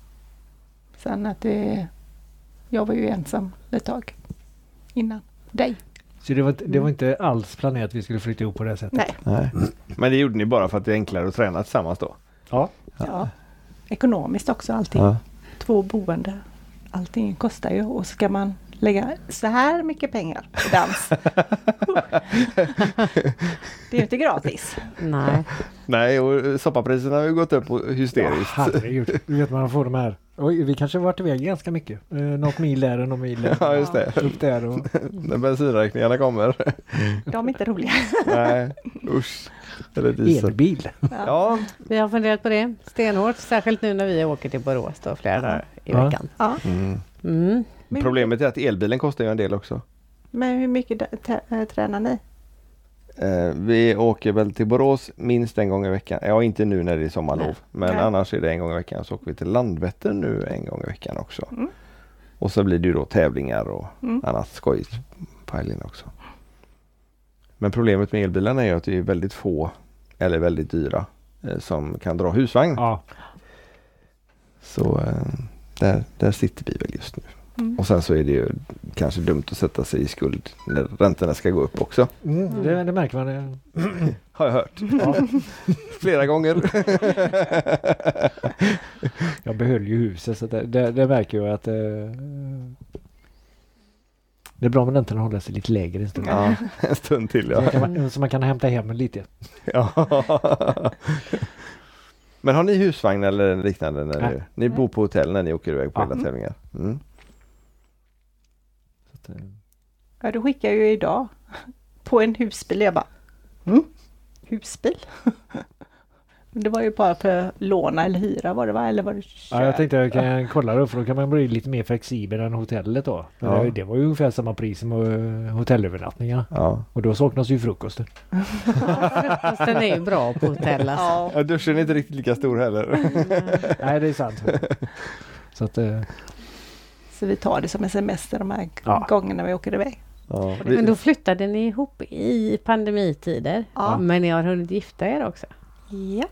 Sen att det... Jag var ju ensam ett tag. Innan dig. Så det var, inte- det var inte alls planerat att vi skulle flytta ihop på det sättet. Nej. Nej. Men det gjorde ni bara för att det är enklare att träna tillsammans då? Ja. Ja. Ekonomiskt också allting. Ja. Två boende. Allting kostar ju och ska man lägga så här mycket pengar på dans. det är ju inte gratis. Nej. Nej, och soppapriserna har ju gått upp hysteriskt. Herregud, du vet man får de här. Oj, vi kanske varit iväg ganska mycket. Eh, något mil där och något mil där. [LAUGHS] Ja, just det. Upp där och... När bensinräkningarna kommer. De är inte roliga. Nej, usch. Eller diesel. Elbil. Ja, Vi har funderat på det stenhårt, särskilt nu när vi åker till Borås då, flera dagar i Ja. veckan. Ja. mm. Mm. Men, problemet är att elbilen kostar ju en del också. men hur mycket äh, tränar ni? Eh, vi åker väl till Borås minst en gång i veckan. Ja, inte nu när det är sommarlov. Nej. Men Nej. annars är det en gång i veckan. Så åker vi till Landvetter nu en gång i veckan också. Mm. Och så blir det ju då tävlingar och Mm. annat skoj på helgerna också. Men problemet med elbilarna är ju att det är väldigt få eller väldigt dyra eh, som kan dra husvagn. Ja. Så eh, där, där sitter vi väl just nu. Mm. Och sen så är det ju kanske dumt att sätta sig i skuld när räntorna ska gå upp också. Mm, det, det märker man. [CLEARS THROAT] Har jag hört. Ja, [LAUGHS] Flera gånger. [LAUGHS] jag behöll ju huset så det, det, det verkar ju att eh, det är bra om räntorna håller sig lite lägre en stund. Ja, en stund till Så, ja. kan man, så man kan hämta hem lite. [LAUGHS] ja. Men har ni husvagn eller liknande? När ni, ni bor på hotell när ni åker iväg på Ja. hela tävlingar? Mm. Att, Ja, du skickade ju idag på en husbil. Jag bara, mm, husbil? [LAUGHS] Men det var ju bara för låna eller hyra var det va? Eller var det Ja, jag tänkte jag kan kolla då för då kan man bli lite mer flexibel än hotellet då. Ja. Det, var ju ungefär samma pris som eh, hotellövernattningarna. Ja. Och då saknas ju frukosten. Den är ju bra på hotell alltså. Ja, Ja, duschen är inte riktigt lika stor heller. Nej det är sant. [LAUGHS] Så att eh, så vi tar det som en semester de här Ja. gångerna vi åker iväg. Ja. Men då flyttade ni ihop i pandemitider. Ja. Men ni har hunnit gifta er också. Ja,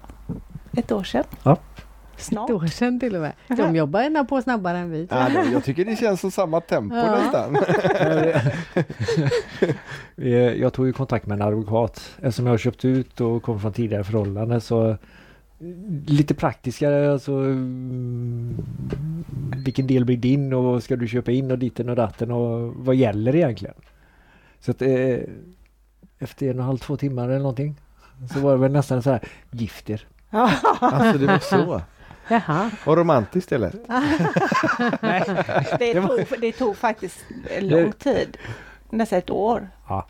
ett år sedan. Ja. Snart. Ett år sedan till och med. De jobbar ändå på snabbare än vi. ja, det- jag tycker det känns som samma tempo Ja. nästan. [LAUGHS] [LAUGHS] Eh, Jag tog ju kontakt med en advokat eftersom jag har köpt ut och kom från tidigare förhållanden så lite praktiskare alltså mm, vilken del blir din och ska du köpa in och ditten och datten och vad gäller egentligen? Så att eh, efter en och en halv, två timmar eller någonting så var det väl nästan så här gifter. [LAUGHS] Alltså det var så. Jaha. Vad romantiskt det lät. [LAUGHS] Det tog, det tog faktiskt en lång tid. Nästan ett år. Ja.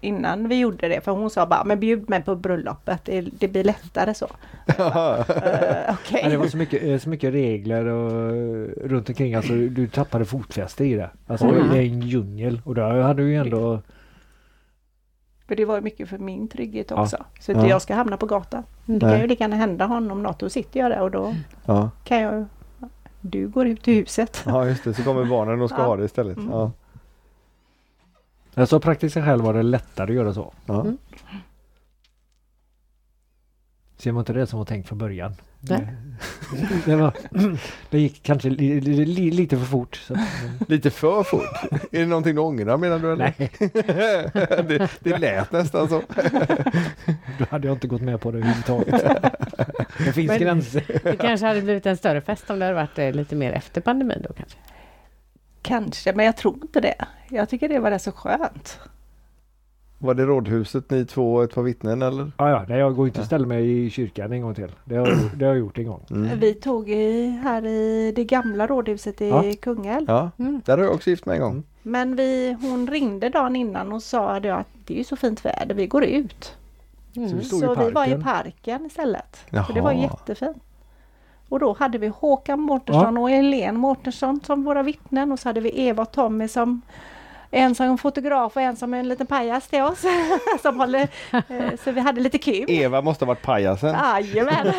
Innan vi gjorde det. För hon sa bara, men bjud mig på bröllopet. Det, det blir lättare så. [LAUGHS] Uh, Okej. Men det var så mycket, eh, så mycket regler och eh, runt omkring. Alltså du tappade fotfäste i det. Alltså Oj. det är en djungel och där hade du ju ändå För det var ju mycket för min trygghet Ja. också. Så inte Ja. jag ska hamna på gatan. Det Nej. kan ju lika gärna hända honom något. Då sitter jag där och då Ja. kan jag... Du går ut i huset. ja, just det. Så kommer barnen och ska Ja. ha det istället. Mm. Ja. Alltså av praktiska skäl var det lättare att göra så. Ja. Mm. Ser man inte det som var tänkt från början? Nej. Det, var, det gick kanske li, li, li, lite för fort. Så, Lite för fort. Är det någonting du ångrar menar du? Eller? nej, [LAUGHS] det, det lät nästan så. då hade jag inte gått med på det överhuvudtaget. Det finns Men- gränser. Det kanske hade blivit en större fest om det hade varit eh, lite mer efter pandemin då kanske. Kanske, men jag tror inte det. Jag tycker det var rätt så skönt. Var det rådhuset ni två och ett par vittnen eller? Ja, ja, nej, jag går inte och ställer mig i kyrkan en gång till. Det har, jag- det har jag gjort en gång. Mm. Vi tog i, här i det gamla rådhuset i Ja. Kungälv. Ja, Mm. där har jag också gift mig en gång. Men vi, hon ringde dagen innan och sa att det är ju så fint väder, vi går ut. Mm. Så vi stod i Så vi var i parken. istället. För det var Jaha. jättefint. Och då hade vi Håkan Mårtensson och Helene Mårtensson som våra vittnen och så hade vi Eva och Tommy som en som fotograf och en som en liten pajas till oss. [LAUGHS] som håller, eh, så vi hade lite kul. Eva måste ha varit pajasen. Jajamän!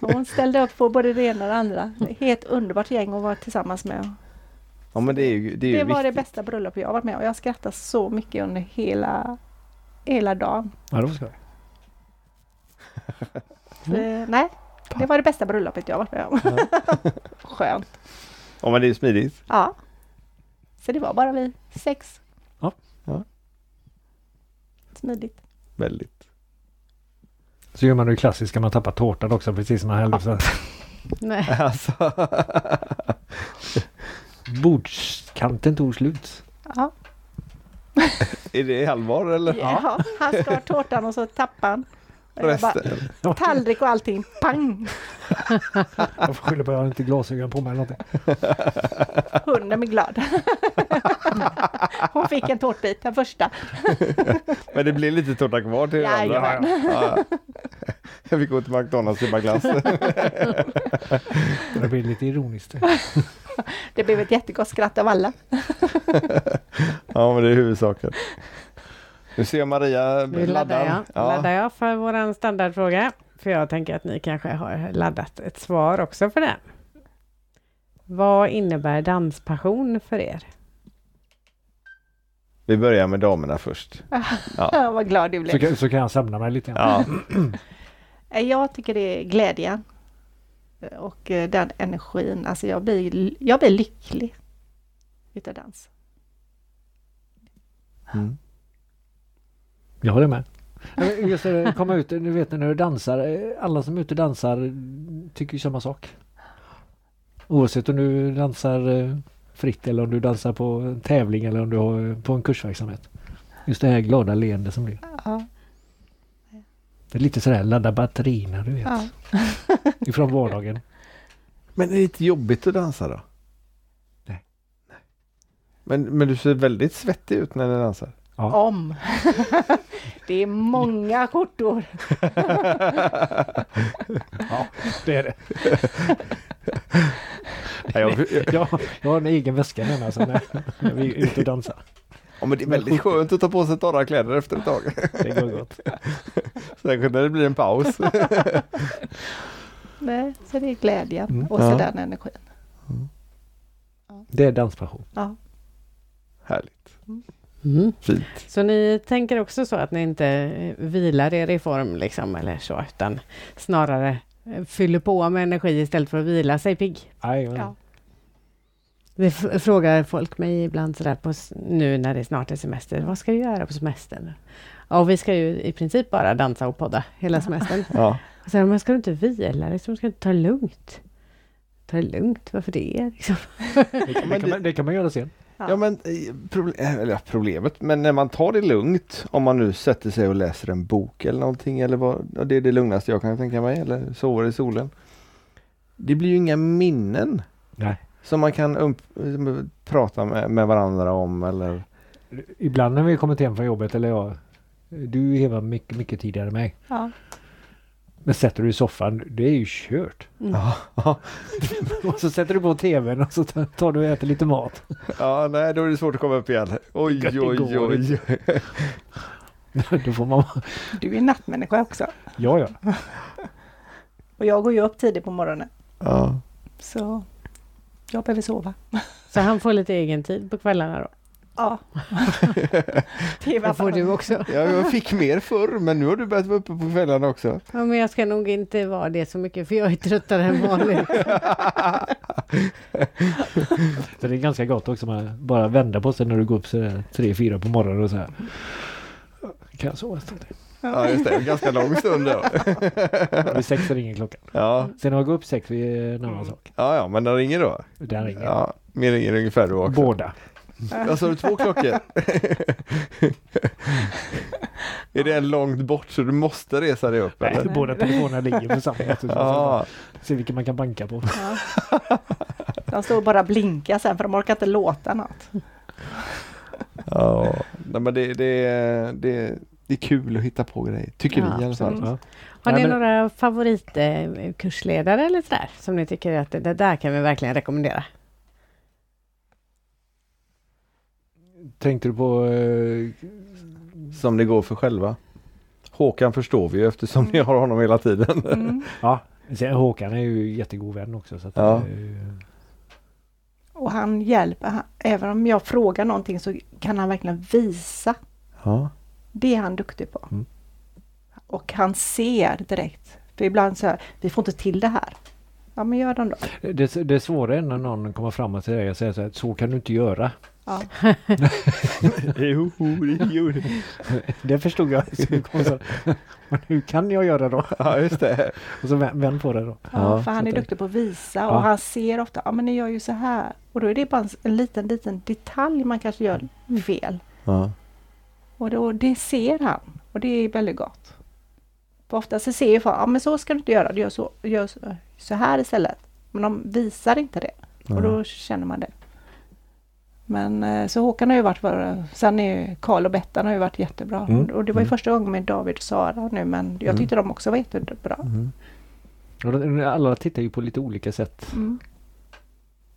Och [LAUGHS] Hon ställde upp på både det ena och det andra. Helt underbart gäng att vara tillsammans med. Ja men det är ju, det är Det var det bästa bröllop jag varit med om. Jag skrattade så mycket under hela, hela dagen. Ja, det var skoj. Eh, nej, det var det bästa bröllopet jag varit med om. [LAUGHS] Skönt. Ja men det är smidigt. Ja. Så det var bara vi sex. Ja. Ja. Smidigt. Väldigt. Så gör man det klassiska, man tappar tårtan också precis som man hällde. Så [LAUGHS] Nej. [LAUGHS] Alltså. bordskanten tog slut. Ja. är det allvar eller? ja. Han skar tårtan och så tappade han. Jag bara, Resten. [LAUGHS] tallrik och allting. Pang! [LAUGHS] Jag får skylla på att jag har inte glasögon på mig eller någonting. [LAUGHS] Hunden blir glad. Hon fick en tårtbit, den första. Men det blir lite tårta kvar till det andra. Ja. Jag fick gå till McDonalds och köpa glass. Det blir lite ironiskt. Det blev ett jättegott skratt av alla. Ja men det är huvudsaken. Nu ser jag Maria Nu laddar jag. Ja. Laddar jag för våran standardfråga. För jag tänker att ni kanske har laddat ett svar också för den. Vad innebär danspassion för er? Vi börjar med damerna först. [LAUGHS] Ja. Vad glad du Så blev. kan, så kan jag samla mig lite. Ja. [CLEARS THROAT] Jag tycker det är glädjen. Och eh, den energin. Alltså jag blir, jag blir lycklig. utav dans. Mm. Jag håller med. Just det, komma ut, du vet när du dansar, eh, alla som är ute och dansar tycker ju samma sak. Oavsett om du dansar eh, fritt eller om du dansar på en tävling eller om du har på en kursverksamhet. Just det här glada leende som blir. Ja. Det är lite sådär ladda batterierna du vet. Ja. [LAUGHS] Ifrån vardagen. Men är det inte jobbigt att dansa då? Nej. Men, men du ser väldigt svettig ut när du dansar. Om. [LAUGHS] det är många skjortor. [LAUGHS] Ja, det är det. Ja, jag, Jag, jag har en egen väska hemma så när, när vi är ute och dansar. ja, men det är väldigt skönt att ta på sig torra kläder efter ett tag. Det går gott. Särskilt när det blir en paus. [LAUGHS] Nej, så det är glädjen Mm. och så Ja. den energin. Det är danspassion. Ja. Härligt. Mm. Fint. Så ni tänker också så att ni inte vilar er i form liksom eller så utan snarare eh, fyller på med energi istället för att vila sig pigg. Ja. Det frågar folk mig ibland sådär på, nu när det snart är semester. Vad ska du göra på semestern? Ja, vi ska ju i princip bara dansa och podda hela semestern. [LAUGHS] Ja. Och sen, men ska du inte vila dig? Ska du inte ta det lugnt? Ta det lugnt? Varför det? Liksom. det, det, kan man, det kan man göra sen. Ja men eh, proble- eh, eller, ja, problemet, men när man tar det lugnt, om man nu sätter sig och läser en bok eller någonting eller vad, ja, det är det lugnaste jag kan tänka mig, eller sover i solen. Det blir ju inga minnen Nej. som man kan eh, prata med, med varandra om eller Ibland när vi kommit hem från jobbet eller jag. Du Eva mycket, mycket tidigare än mig. Ja. Men sätter du i soffan, det är ju kört. Ja, ja. [LAUGHS] och så sätter du på tvn och så tar du och äter lite mat. ja, nej då är det svårt att komma upp igen. Oj, Det oj, går oj. [LAUGHS] Då får man... Du är nattmänniska också. Ja, ja. [LAUGHS] Och jag går ju upp tidigt på morgonen. Ja. Så jag behöver sova. Så han får lite egen tid på kvällarna då? Ja. [LAUGHS] det Det får du också. Ja, jag fick mer förr men nu har du börjat vara uppe på kvällarna också. Ja, men jag ska nog inte vara det så mycket för jag är tröttare än vanligt. [LAUGHS] Så det är ganska gott också. Man bara vända på sig när du går upp sådär tre, fyra på morgonen och så här. Kan jag sova en stund? Ja just det, en ganska lång stund då. Vid sex ringer klockan. Ja, Sen när jag går upp sex vid en annan sak. ja, ja men den ringer då? Där ringer Ja, min ringer ungefär då också. Båda. [LAUGHS] Jag sa du två klockor? [LAUGHS] är det en långt bort så du måste resa dig upp Nej, eller? båda telefonerna ligger på samma sätt. Ja, Se vilken man kan banka på. Ja. De står och bara blinkar sen för de orkar inte låta något. ja. Nej, men det, det, det, det är kul att hitta på grejer, tycker Ja, vi i alla fall. Ja. Har Nej, ni men- några favoritkursledare eller sådär som ni tycker att det, det där kan vi verkligen rekommendera? Tänkte du på... eh, Som det går för själva. Håkan förstår vi ju eftersom ni har honom hela tiden. Mm. [LAUGHS] ja, sen Håkan är ju jättegod vän också. Så att, Ja. eh, Och han hjälper, han, även om jag frågar någonting så kan han verkligen visa. Ja. Det är han duktig på. Mm. Och han ser direkt. För ibland så här, vi får inte till det här. Ja men gör den då. det, det är svårare när någon kommer fram till dig och säger så här, så kan du inte göra. Ja. jo, [LAUGHS] det förstod jag. [LAUGHS] Så Men hur kan jag göra då? Ja, just det. Och så vänd, på det då. Ja, Ja, för han är duktig på att visa Ja. och han ser ofta, ja men ni gör ju så här. Och då är det bara en, en liten, liten detalj man kanske gör fel. Ja. Och då, det ser han och det är väldigt gott. För ofta så ser ju folk, ja men så ska du inte göra, du gör så, gör så här istället. Men de visar inte det och då känner man det. Men eh, så Håkan har ju varit, för, sen är ju Karl och Bettan har ju varit jättebra. Mm. Och det var ju Mm. första gången med David och Sara nu men jag Mm. tyckte de också var jättebra. Mm. Alla tittar ju på lite olika sätt. Mm.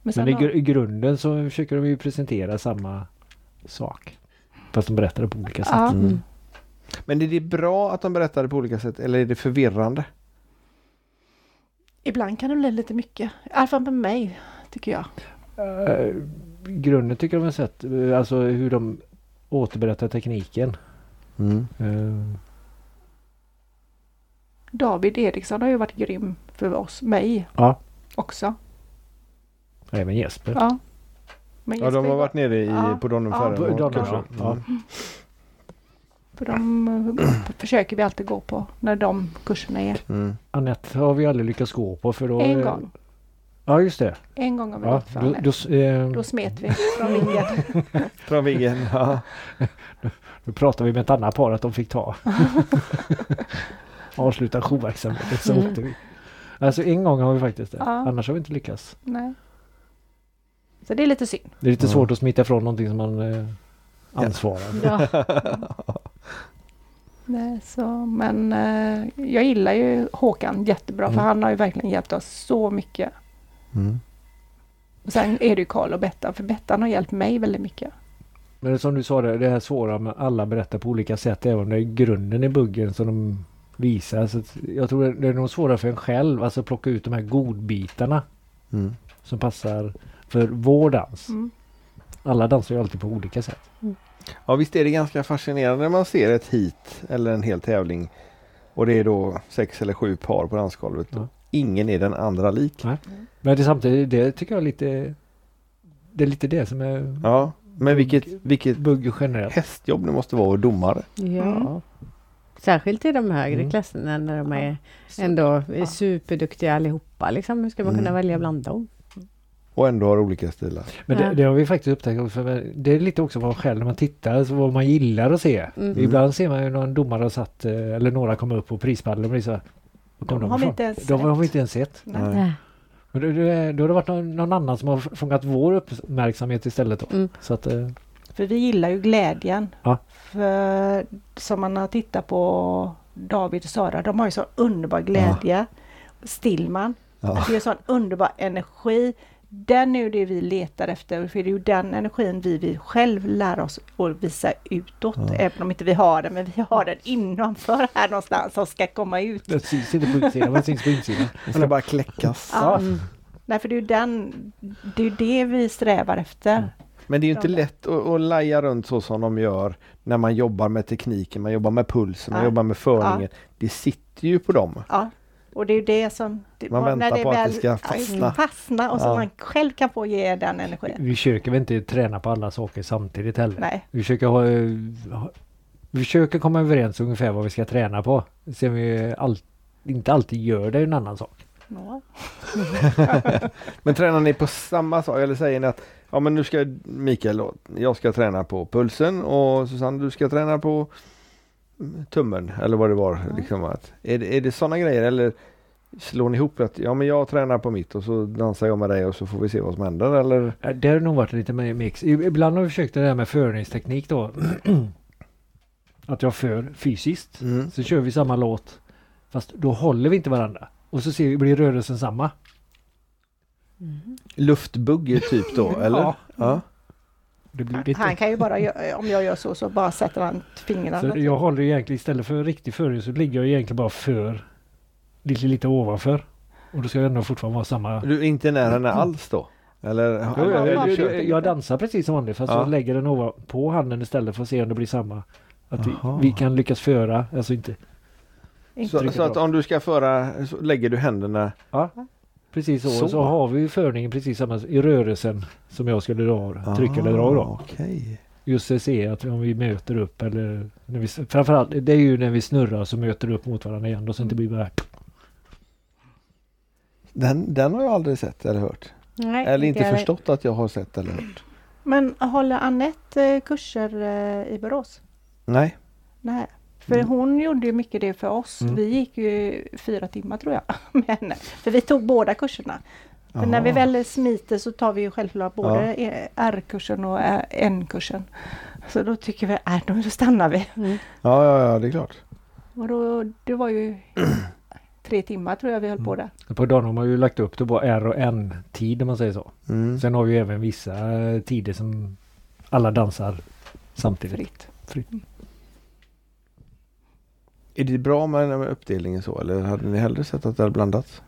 Men sen Men i, har- gr- i grunden så försöker de ju presentera samma sak. Fast de berättar det på olika sätt. Mm. Men är det bra att de berättar det på olika sätt eller är det förvirrande? Ibland kan det bli lite mycket. I alla fall med mig, tycker jag. I grunden tycker jag har sett eh, alltså hur de återberättar tekniken. Mm. Eh, David Eriksson har ju varit grym för oss, mig Ja. också. även Jesper. Ja. Men Ja, Jesper de har varit nere i, Ja. på Donum Ja. förra På ja. Mm. För de eh, försöker vi alltid gå på när de kurserna är. Mm. Anette har vi aldrig lyckats gå på för då... En gång. Ja just det. En gång har vi Ja, gått för då, då, eh, Då smet vi från viggen. [LAUGHS] Från Viggen. Ja. [LAUGHS] då pratade vi med ett annat par att de fick ta. [LAUGHS] Avsluta jourverksamheten så Mm. åkte vi. Alltså en gång har vi faktiskt det. Ja. Annars har vi inte lyckats. Nej. Så det är lite synd. Det är lite Ja. svårt att smita ifrån någonting som man eh, ansvarar för. Ja. Nej, så, men eh, jag gillar ju Håkan jättebra för Mm. han har ju verkligen hjälpt oss så mycket. Mm. Och sen är det ju Karl och Bettan för Bettan har hjälpt mig väldigt mycket. Men det är som du sa, det, det här svåra med alla berättar på olika sätt även om det är grunden i buggen som de visar. Så att jag tror det, det är nog svårare för en själv, alltså plocka ut de här godbitarna Mm. som passar för vår dans. Mm. Alla dansar ju alltid på olika sätt. Ja visst är det ganska fascinerande när man ser ett hit eller en hel tävling och det är då sex eller sju par på dansgolvet. Ja. Ingen är den andra lik. Men det, samtidigt, det tycker jag är lite... Det är lite det som är Ja, men vilket, vilket bugg generellt. hästjobb det måste vara att domare. ja. Särskilt i de högre Mm. klasserna när de är Så- ändå Ja. superduktiga allihopa. Liksom. Hur ska man kunna Mm. välja bland dem? Och ändå har olika stilar. Men det, det har vi faktiskt upptäckt också. För det är lite också vad själv när man tittar, alltså vad man gillar att se. Mm. Ibland ser man ju någon domare har satt, eh, eller några kommer upp på prispallen och blir så här, var kom De de har vi inte ens De har sett. vi inte ens sett. Nej. Nej. Men då, har det varit någon, någon annan som har fångat vår uppmärksamhet istället. Då. Mm. Så att, eh, För vi gillar ju glädjen. Ja. För som man har tittat på David och Sara, de har ju så underbar glädje. Stillman, Ja. det är sån underbar energi. Den är ju det vi letar efter, för det är ju den energin vi vill själv lära oss att visa utåt. Ja. Även om inte vi har den, men vi har den innanför här någonstans som ska komma ut. det syns inte på utsidan, men det syns på insidan. Det ska bara kläckas. Ja. Mm. Nej, för det är ju den, det är det vi strävar efter. Mm. Men det är ju inte Ja. lätt att, att laja runt så som de gör när man jobbar med tekniken, man jobbar med pulsen, man Ja. jobbar med förningen. Det sitter ju på dem. Ja, och det är ju det som... Det, Man när väntar det på att väl- det ska fastna. fastna och så Ja. man själv kan få ge den energin. Vi försöker väl inte träna på alla saker samtidigt heller. Nej, Vi försöker ha, eh, ha vi försöker komma överens ungefär vad vi ska träna på. Sen vi all, inte alltid gör det är en annan sak. ja. [LAUGHS] Men tränar ni på samma sak eller säger ni att ja men nu ska Mikael jag ska träna på pulsen och Susanne du ska träna på tummen eller vad det var. Liksom att, är, det, är det sådana grejer eller slår ni ihop att ja men jag tränar på mitt och så dansar jag med dig och så får vi se vad som händer eller? Det har nog varit lite mer mix. Ibland har vi försökt det där med förningsteknik då. [CLEARS THROAT] att jag för fysiskt. Mm. Så kör vi samma låt. Fast då håller vi inte varandra. Och så ser vi, blir rörelsen samma. Luftbugg typ då [CLEARS THROAT] eller? Ja. ja. Det blir Han lite, kan ju bara, gö- om jag gör så, så bara sätter han fingrarna. så jag håller egentligen istället för riktig förning så ligger jag egentligen bara för. Lite, lite ovanför. Och då ska det ändå fortfarande vara samma. Du är inte nära henne alls då? Eller? Ja, jag, ja, jag, ja. jag, jag dansar precis som vanligt fast Ja. jag lägger den ovanpå handen istället för att se om det blir samma. Att vi, vi kan lyckas föra, alltså inte Så, Trycker så att om du ska föra så lägger du händerna precis så. Så. Så, har vi förningen precis samma i rörelsen som jag skulle dra, trycka eller dra då. Ah, Okej. Just det se att om vi möter upp eller när vi, framförallt det är ju när vi snurrar så möter upp mot varandra igen då så inte blir bara Den, den har jag aldrig sett eller hört. Nej, Eller inte förstått att jag har sett eller hört. Men håller Annette eh, kurser eh, i Borås? Nej. Nej. För hon gjorde ju mycket det för oss. Mm. Vi gick ju fyra timmar tror jag [LAUGHS] med henne. För vi tog båda kurserna. För när vi väl smiter så tar vi ju självklart både E- R-kursen och N-kursen. Så då tycker vi, äh, då stannar vi. Mm. Ja, ja, ja, det är klart. Och då, det var ju [CLEARS THROAT] tre timmar tror jag vi höll på där. På dagen har man ju lagt upp det på R och N-tid om man säger så. Mm. Sen har vi ju även vissa eh, tider som alla dansar samtidigt. Fritt. Fritt. Är det bra med med uppdelningen så eller hade ni hellre sett att det hade blandats?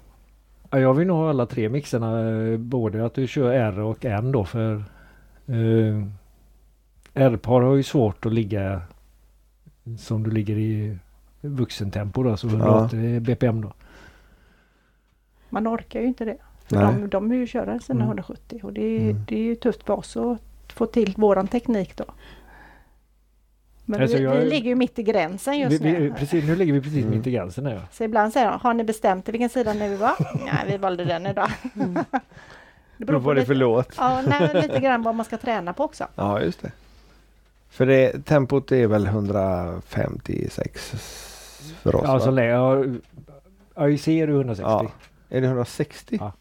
Ja, jag vill nog ha alla tre mixarna. eh, Både att du kör R och N då för eh, R-par har ju svårt att ligga som du ligger i vuxentempo då, så 180 BPM då. Man orkar ju inte det. För Nej. de, de är ju körare sina Mm. 170 och det är, Mm. det är ju tufft för oss att få till våran teknik då. Men Alltså, vi, jag- vi ligger ju mitt i gränsen just vi, nu. precis, nu ligger vi precis Mm. mitt i gränsen här. ja. Så ibland säger de, har ni bestämt er vilken sida ni vill vara? [LAUGHS] Nej, vi valde den idag. [LAUGHS] Det beror Vad på var det för lite, låt? ja, nej, lite grann [LAUGHS] vad man ska träna på också. Ja, just det. För det, tempot är väl 156 för oss? Ja, så lä- ja, AIC är det 160. Ja. Är det 160? Ja.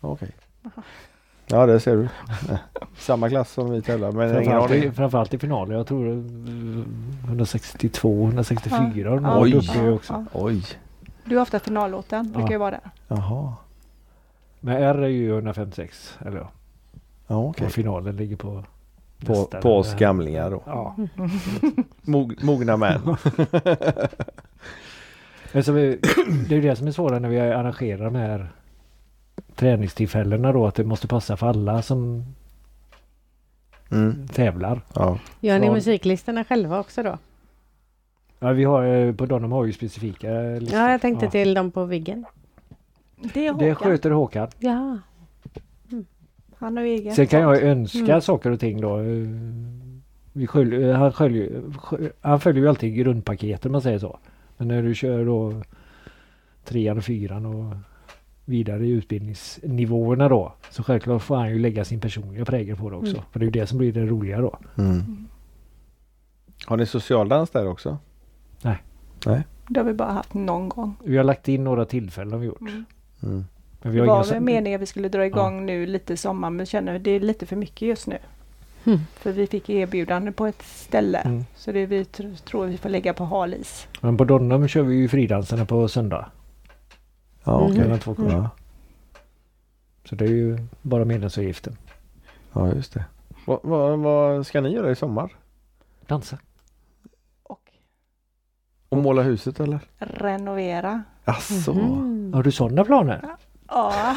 Okej. Ja, det ser du. [LAUGHS] Samma klass som vi tävlar men Framförallt, i, framförallt i finalen. Jag tror eh, 162, 164 Ja. har de Oj. också. Ja. Oj. Du är ofta finallåten, brukar Ja. ju vara där. Jaha. Men R är ju 156. Eller ja, Ja, okej. och finalen ligger på På, på oss gamlingar då. Ja. [LAUGHS] Mog, mogna män. [LAUGHS] Men det är ju det som är svårare när vi arrangerar de här träningstillfällena då. Att det måste passa för alla som Mm. tävlar. Ja. Gör ni musiklistorna själva också då? Ja, vi har eh, på Donham har ju specifika listor. Ja, jag tänkte Ja. till dem på Viggen. Det är Det Håkan. sköter Håkan. Ja. Han har egen Sen kan jag önska Mm. saker och ting då. Eh, Vi skölj, eh, han, skölj, skö- han följer ju alltid grundpaketet om man säger så. Men när du kör då trean och fyran och vidare i utbildningsnivåerna då. Så självklart får han ju lägga sin personliga prägel på det också. Mm. För det är ju det som blir det roliga då. Mm. Har ni socialdans där också? Det har vi bara haft någon gång. Vi har lagt in några tillfällen har vi gjort. Mm. Mm. Men vi Det har var inga väl meningen att vi skulle dra igång nu lite i sommar men känner att det är lite för mycket just nu. Mm. För vi fick erbjudande på ett ställe. Mm. Så det vi tr- tror vi får lägga på halis. Men på Donham kör vi ju fridanserna på söndag. Ja, okej. Mellan två kurser. Ja. Så det är ju bara medlemsavgiften. ja, just det. Vad, vad, vad ska ni göra i sommar? Dansa. Och Och måla huset eller? renovera. Asså. Mhm. Har du sådana planer? Ja, [LAUGHS]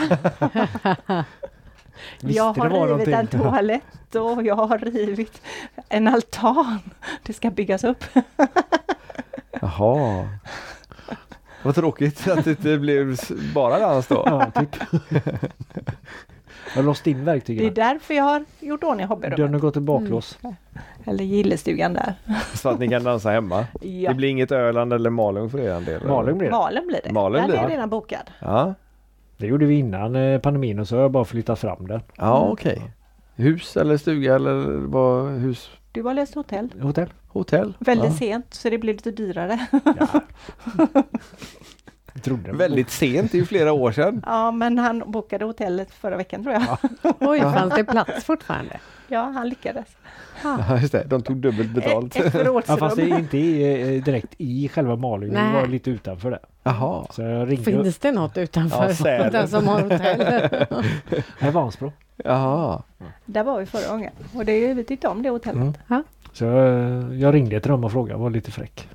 jag har rivit en någonting. [LAUGHS] toalett och jag har rivit en altan. Det ska byggas upp. Jaha. Vad tråkigt att det inte blev bara dans då. Ja, typ. Jag har låst in Det är verktygen. därför jag har gjort ordning Den har hobbyrummet. gått i baklås. Eller gillestugan där. Så att ni kan dansa hemma. Ja. Det blir inget Öland eller Malung för er del? Malung blir det. Malen blir det. Malen Den blir är det. redan bokad. Ja, Det gjorde vi innan eh, pandemin och så har jag bara flyttat fram den. ja okej. Hus eller stuga eller vad? Hus? Du har läst hotell. Hotell. Hotell? Väldigt ja. sent så det blir lite dyrare. Ja. [LAUGHS] Väldigt sent, det är ju flera år sedan. Ja men han bokade hotellet förra veckan tror jag. Oj, [LAUGHS] fanns det plats fortfarande? Ja han lyckades. Ja, just det. De tog dubbelt betalt. Ett, ett Ja, fast det är inte i, eh, direkt i själva Malung. Det var lite utanför det. Jaha. Så jag ringde. Finns det något utanför Ja, den [LAUGHS] som har hotell? Nej, Vansbro. Jaha. Där var vi förra gången. Och det, vi tyckte om det hotellet. Mm. Så eh, jag ringde till dem och frågade. Var lite fräck.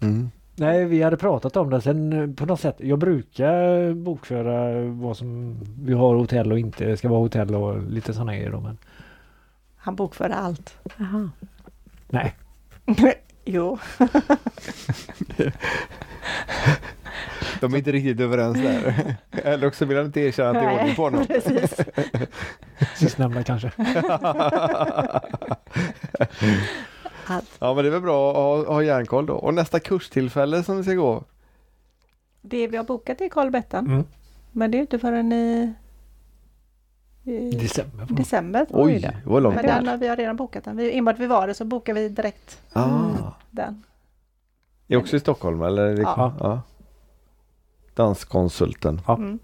Mm. Nej, vi hade pratat om det. Sen eh, på något sätt. Jag brukar bokföra vad som vi har hotell och inte ska vara hotell och lite sådana grejer. Men Han bokförde allt. Jaha. nej. [LAUGHS] jo. [LAUGHS] De är inte riktigt överens där. [LAUGHS] Eller också vill han inte erkänna att det är ordning på honom. precis. [LAUGHS] Sistnämnda kanske. Allt. Ja men det är väl bra att ha, ha järnkoll då. Och nästa kurstillfälle som vi ska gå. Det vi har bokat är Karl Bettan. Mm. Men det är inte förrän i December. december. Oj, det var långt Men den vi har redan bokat den. Vi, I och med att vi var det så bokar vi direkt Ah. den. Är det också i Stockholm eller? Är Ja. ja. Danskonsulten. Ja. Mm.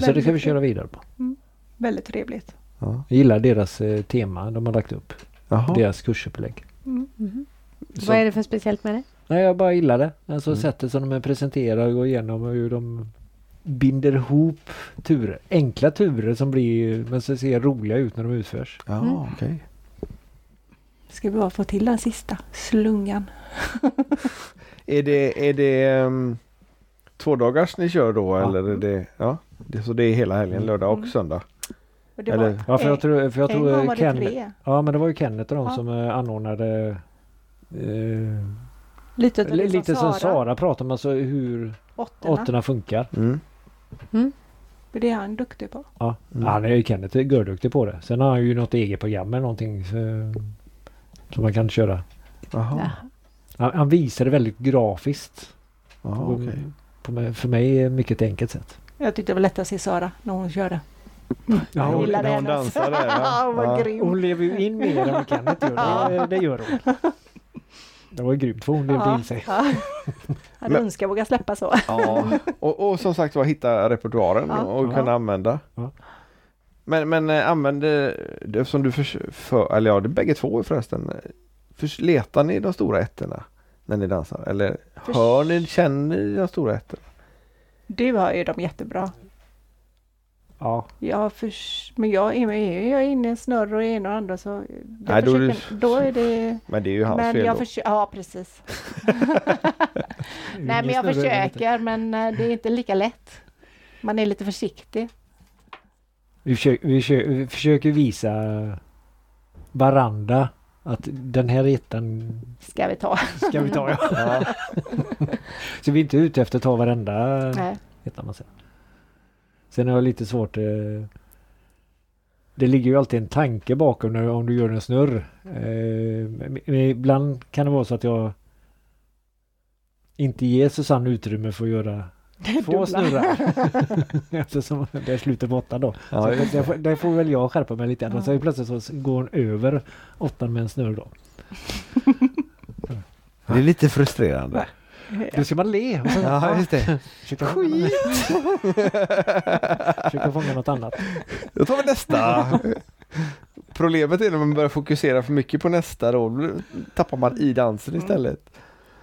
Så det ska vi köra vidare på. Väldigt trevligt. Ja. Jag gillar deras eh, tema de har lagt upp. Jaha. Deras kursupplägg. Mm. Så- Vad är det för speciellt med det? Nej, jag bara gillar det. Alltså Mm. sättet som de presenterar och går igenom och hur de binder ihop turer. Enkla turer som blir, men som ser roliga ut när de utförs. Ja, Mm. okej. Ska vi bara få till den sista slungan. [LAUGHS] Är det, är det um, två dagars ni kör då Ja. eller är det, ja? Det, så det är hela helgen, Mm. lördag och söndag? Eller- var, Ja, för jag tror, för jag en tror gång var det Ken, tre. Ja, men det var ju Kenneth och de Ja. som eh, anordnade eh, Lite, lite som Sara. Sara pratade om, alltså hur åttorna funkar. Mm. För det är han duktig på. Ja, Mm. han är ju Kenneth är görduktig på det. Sen har han ju något eget program eller någonting så, som man kan köra. Jaha. Ja. Han, han visar det väldigt grafiskt. På, okej. på, för mig är det mycket enkelt sätt. Jag tyckte det var lätt att se Sara när hon körde. Ja, Jag hon, gillade när hon hennes. där, [LAUGHS] ja. Hon var Ja. grym. hon lever ju in mer än vad Kenneth gör. Det, det gör hon. [LAUGHS] Det var ju grymt för hon levde in sig. Ja. Hade Men- önskat våga släppa så. Ja, och, och som sagt var hitta repertoaren Ja. och Ja. kunna använda. Ja. Men, men äh, använde, det som du för, för, eller ja, det är bägge två förresten. För, letar ni de stora ettorna när ni dansar? Eller Förs- hör ni, känner ni de stora ettorna? Du har ju dem jättebra. Ja, Jag förs- men jag är, är jag inne i en snurr och en och andra så jag Nej, då är det- då är det Men det är ju hans men fel jag då. ja precis. [LAUGHS] Nej men jag försöker men eh, det är inte lika lätt. Man är lite försiktig. Vi försöker, vi, försöker, vi försöker visa varandra att den här ettan Ska vi ta. ska vi ta. Ja. Ja. [LAUGHS] Så vi är inte ute efter att ta varenda Nej. etta man säger. Sen är det lite svårt. eh, Det ligger ju alltid en tanke bakom när, om du gör en snurr. Eh, ibland kan det vara så att jag inte ger Susanne utrymme för att göra [LAUGHS] två snurrar. [LAUGHS] Eftersom det är slutet på åttan då. Ja, där, får- där får väl jag skärpa mig lite grann. Ja. Plötsligt så går hon över åttan med en snurr då. Det är lite frustrerande. Då ska man le. Ja, just det. Försöka fånga, [LAUGHS] försöka fånga något annat. Då tar vi nästa. Problemet är när man börjar fokusera för mycket på nästa då då tappar man i dansen istället.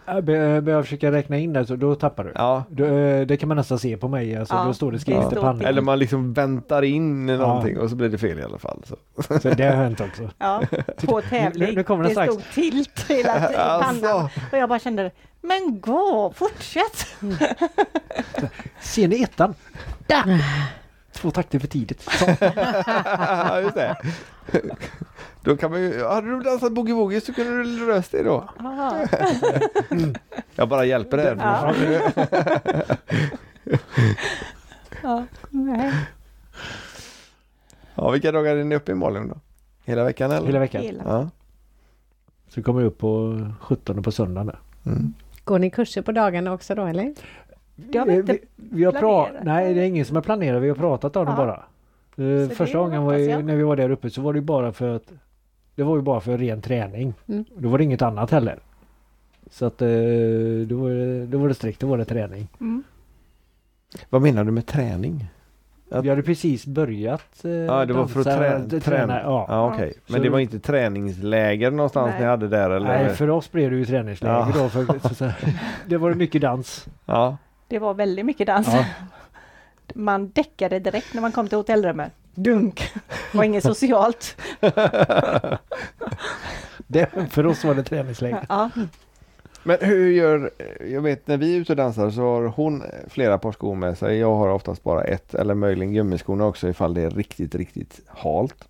Jag be- Börjar försöka räkna in där så då tappar du. Ja. Då, eh, det kan man nästan se på mig. Alltså, Ja, då står det det skrivet i står pannan. Eller man liksom väntar in Ja. någonting och så blir det fel i alla fall. Så. Så det har hänt också. Ja, på tävling. Nu- nu kommer det det strax. stod tilt hela tiden [LAUGHS] i Alltså. pannan. Och jag bara kände, men gå, fortsätt! [LAUGHS] Ser ni ettan? Två takter för tidigt. Så. [LAUGHS] Ja, just det. Då kan man ju, hade du dansat boogie-woogie så kunde du löst det då. Ja. [LAUGHS] Jag bara hjälper dig. Ja. Ja, nej. Ja, vilka dagar är ni uppe i Malung då? Hela veckan eller? Hela veckan. Hela. Ja. Så vi kommer upp på 17 på söndagen. Där. Mm. Går ni kurser på dagarna också då eller? Det har vi inte vi, vi har planerat. Nej, det är ingen som har planerat. Vi har pratat om det Ja. bara. Eh, det Första gången var ju, när vi var där uppe så var det bara för att det var ju bara för ren träning. Mm. Då var det inget annat heller. Så att eh, då var det, då var det strikt, då var det träning. Mm. Vad menar du med träning? Att- Vi hade precis börjat eh, Ja, det var för att trä- eh, träna. Ja. Ja, okej. Så Men det det- var inte träningsläger någonstans Nej. ni hade där eller? Nej, för oss blev det ju träningsläger Ja. då. För, så, så, det var mycket dans. Ja. Det var väldigt mycket dans. Ja. [LAUGHS] Man däckade direkt när man kom till hotellrummet. Dunk! Det var inget socialt. [LAUGHS] Det, för oss var det träningsläger. Ja. Men hur gör, jag vet när vi är ute och dansar så har hon flera par skor med sig. Jag har oftast bara ett eller möjligen gummiskorna också ifall det är riktigt, riktigt halt.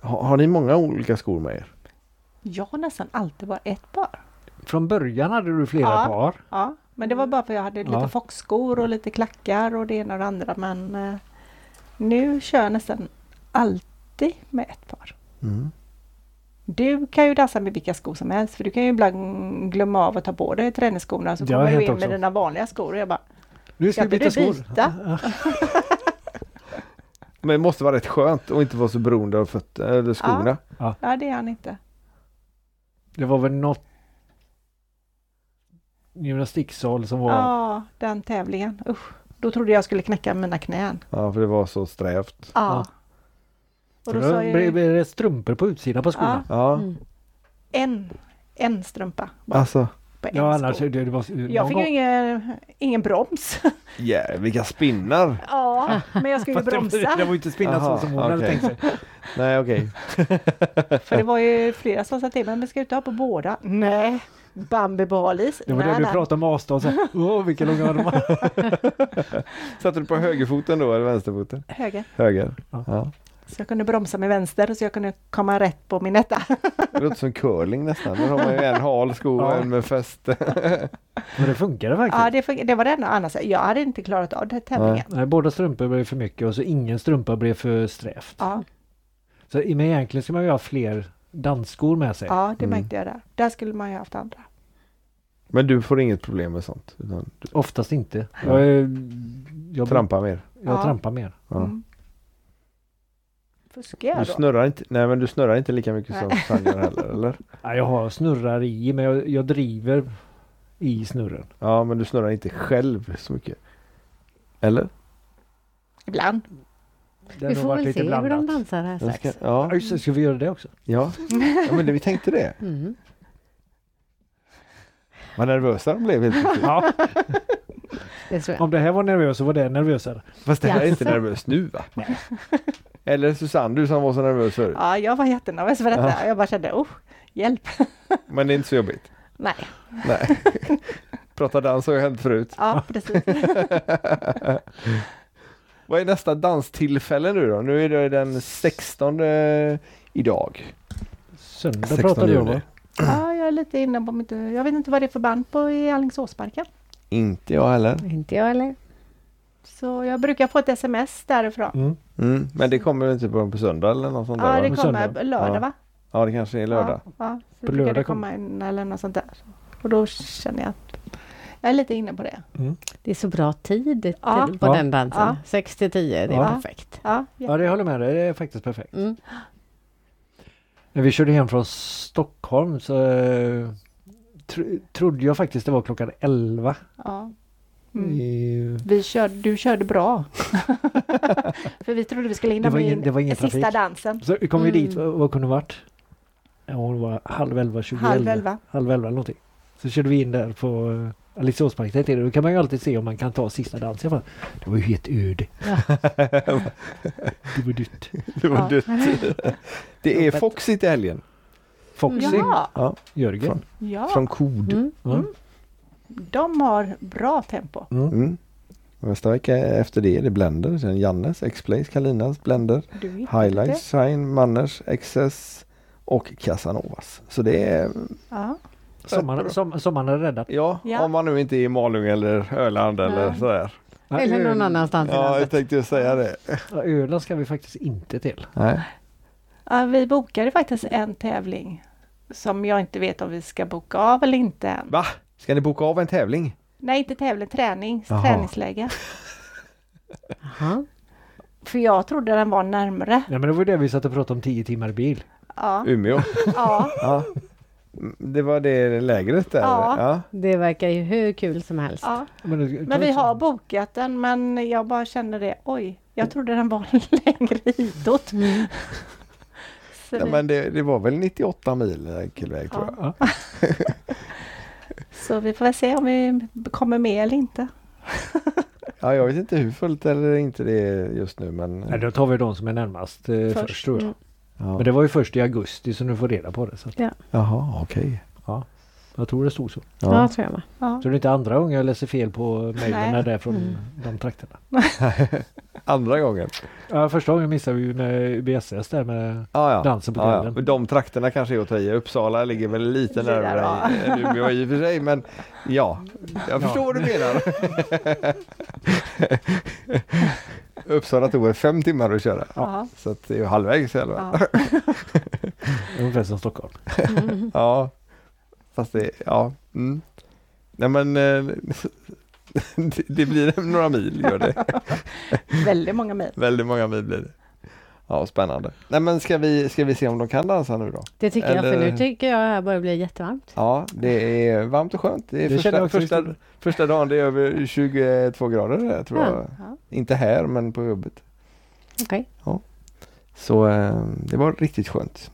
Har, har ni många olika skor med er? Jag har nästan alltid bara ett par. Från början hade du flera Ja. par. Ja, men det var bara för jag hade lite Ja. foxskor och lite klackar och det ena och det andra. Men eh, nu kör jag nästan alltid med ett par. Mm. Du kan ju dansa med vilka skor som helst för du kan ju ibland glömma av att ta på dig träningsskorna så Det har kommer du in också. med dina vanliga skor och jag bara Nu Ska ska vi inte byta du skor. byta? [LAUGHS] Men det måste vara rätt skönt att inte vara så beroende av fötter, eller skorna. Ja det är han inte. Det var väl något gymnastiksal som var... Ja, den tävlingen. Usch. Då trodde jag skulle knäcka mina knän. Ja, för det var så strävt. Ja. Och då då sa blev jag blev det strumpor på utsidan på skorna. Ja, Mm. en, en strumpa bara alltså. på en Ja, annars sko. det, det var... Jag fick gång- ju ingen, ingen broms. [LAUGHS] Ja, vilka spinnar! ja, men jag skulle ju [LAUGHS] det, bromsa. var- det var ju inte spinnat Jaha, så som hon hade okej. tänkt sig. [LAUGHS] Nej, okej. För det var ju flera som sa till mig, men ska du inte ha på båda? Nej, Bambi Balis. Det var nej, det du nej. pratade om avstånd. så här, Åh, vilka långa armar. Satte du på högerfoten då eller vänsterfoten? Höger. Höger. Ja. Ja. Så jag kunde bromsa med vänster så jag kunde komma rätt på min etta. Det låter som curling nästan. Då har man ju en hal sko och Ja. en med fäste. [LAUGHS] Men det funkade faktiskt. Ja, det, fun- det var det enda. Annars, jag hade inte klarat av den tävlingen. Nej, båda strumpor blev för mycket och så ingen strumpa blev för strävt. Ja, Så men egentligen ska man ju ha fler dansskor med sig. ja, det Mm. märkte jag där. Där skulle man ju haft andra. Men du får inget problem med sånt? Utan du Oftast inte. Jag, är- jag, trampar mer? jag Ja. trampar mer. Ja. Mm. Fuskar jag Du då? snurrar inte, nej men du snurrar inte lika mycket som Nej. Gör heller, eller? [LAUGHS] Ja, jag har snurrar i men jag, jag driver i snurren. Ja, men du snurrar inte själv så mycket. Eller? Ibland. Det Vi får väl lite se hur de blandat. dansar här strax. ska, ja, Ja, just ska vi göra det också? ja. [LAUGHS] ja, men det, vi tänkte det. Mm. Vad nervösa de blev helt plötsligt. Ja, Det om det här var nervöst så var det nervösare. Fast det här är inte nervöst nu va? Eller Susanne, du som var så nervös förut. Ja, jag var jättenervös för detta. Jag bara kände, oh, hjälp. [LAUGHS] Men det är inte så jobbigt. Nej, Nej. [LAUGHS] Prata dans har ju hänt förut. ja precis. [LAUGHS] Vad är nästa danstillfälle nu då? Nu är det den 16 idag. Söndag 16 pratade du om va? Ja, jag är lite inne på mitt... Jag vet inte vad det är för band på i Alingsåsparken. Inte jag heller. Inte jag heller. Så jag brukar få ett sms därifrån. Mm. Mm, men det kommer väl inte på, på söndag eller något sånt Ja, där? det va? på kommer söndag. lördag Ja. va? Ja, det kanske är lördag. Ja, ja. Så På brukar det komma in eller något sånt där. Och då känner jag att jag är lite inne på det. Det är så bra tid till, Ja. på Ja. den dansen. Ja. 6 till 10, det är Ja. perfekt. Ja, Ja, det jag håller med dig. Det är faktiskt perfekt. Mm. När vi körde hem från Stockholm så eh, tro, trodde jag faktiskt det var klockan 11. ja. Mm. I, Vi körde, du körde bra. [LAUGHS] För vi trodde vi skulle hinna med ingen- det var ingen sista trafik. dansen. så vi kom vi dit, Mm. vad, vad kunde det varit? Ja, det var halv elva, tjugo Halv elva. elva. Halv elva eller någonting. Så körde vi in där på uh, Alingsåsparken. Då kan man ju alltid se om man kan ta sista dansen. Bara, Det var ju helt öde. [LAUGHS] det var dött. Det var Ja. dött. [LAUGHS] Det är Foxy till helgen. Foxy, Ja, Ja, Jörgen. ja. från Kod. Mm. Ja. Mm. De har bra tempo. Mm. Mm. Nästa vecka efter det är det Blender. Sen Jannes, X-Blaze, Kalinas, Blender, Highlights, Shine, Manners, XS och Casanovas. Så det är. Ja. Sommaren, som, sommaren är räddad. ja, Ja. om man nu inte är i Malung eller Öland eller Nej. sådär. Ja, Eller någon annanstans i Ja, jag tänkte ju säga det. Ja, Öland ska vi faktiskt inte till. Nej. Ja, vi bokade faktiskt en tävling som jag inte vet om vi ska boka av eller inte än. Va? Ska ni boka av en tävling? Nej, inte tävling, träning, Jaha. träningsläge. För jag trodde den var närmre. Nej men det var det vi satt och pratade om 10 timmar i bil. Ja, Umeå? ja, Ja. Det var det lägret där? Ja. ja. Det verkar ju hur kul som helst. ja. Men, det- Men vi har bokat den men jag bara kände det, oj, jag trodde den var [LAUGHS] längre hitåt. Mm. [LAUGHS] Ja, men det, det var väl 98 mil enkel väg tror jag. [LAUGHS] Ja. så vi får väl se om vi kommer med eller inte. [LAUGHS] Ja, jag vet inte hur fullt eller inte det är just nu men... Nej, då tar vi de som är närmast eh, först, Först. tror jag. Mm. Ja. Men det var ju först i augusti så nu får reda på det. Så att, Jaha, okej. Jag tror det stod så. Ja, Ja. tror jag med. Ja. Så det är inte andra gånger jag läser fel på mejlen Nej. när det är från Mm. de trakterna. [LAUGHS] Andra gången? Ja, första gången missade vi ju med UBSS där med Ja, ja. dansen på Ja, ja. kvällen. De trakterna kanske är att ta i. Uppsala ligger väl lite där, närmare ja. än Umeå i och för sig men ja, jag förstår vad du menar. [LAUGHS] Uppsala tog väl fem timmar att köra. Ja. Så att det är ju halvvägs i alla fall. [LAUGHS] Ungefär som Stockholm. Ja, fast det, ja. Mm. Nej men eh, det, [LAUGHS] det blir några mil gör det. [LAUGHS] Väldigt många mil. Väldigt många mil blir det. Ja, spännande. Nej men ska vi, ska vi se om de kan dansa nu då? Det tycker jag, för Eller- nu tycker jag här börjar bli jättevarmt. Ja, det är varmt och skönt. Det är Det första, första, första dagen det är över 22 grader där, tror Ja. jag. Ja. Inte här men på jobbet. Okej. Så eh, det var riktigt skönt.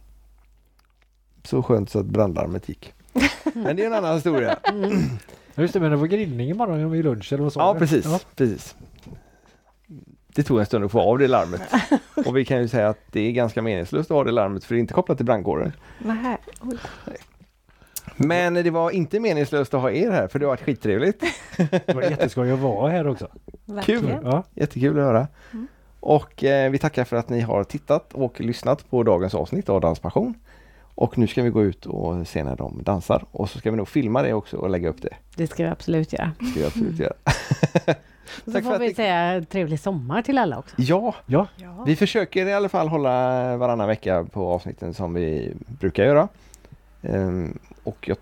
Så skönt så att brandlarmet gick. Men det är en annan historia. [LAUGHS] Mm. Just det, men det var grillning imorgon vid lunch eller vad sa Ja, precis. Ja. precis. Det tog en stund att få av det larmet. [LAUGHS] Och vi kan ju säga att det är ganska meningslöst att ha det larmet för det är inte kopplat till brandkåren. Nej. Men det var inte meningslöst att ha er här för det har varit skittrevligt. Det var jätteskoj att vara här också. Verkligen. Ja. Jättekul att höra. Mm. Och eh, vi tackar för att ni har tittat och lyssnat på dagens avsnitt av Danspassion. Och nu ska vi gå ut och se när de dansar och så ska vi nog filma det också och lägga upp det. Det ska vi absolut göra. Det ska vi absolut göra. [LAUGHS] Så Tack för får vi ni- säga trevlig sommar till alla också. Ja, Ja, Ja. vi försöker i alla fall hålla varannan vecka på avsnitten som vi brukar göra. Ehm, och jag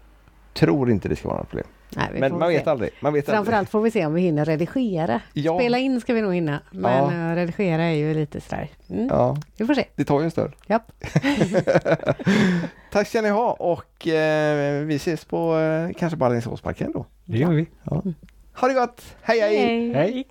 tror inte det ska vara något problem. Nej, Men man se. vet aldrig. Man vet aldrig. Framförallt får vi se om vi hinner redigera. Ja. Spela in ska vi nog hinna, men eh, redigera är ju lite sådär. Mm. Ja, Vi får se. det tar ju en stund. Japp. [LAUGHS] Tack ska ni ha och eh, vi ses på eh, kanske på Alingsåsparken då. det gör vi. Ha det gott! hej! hej. Hej!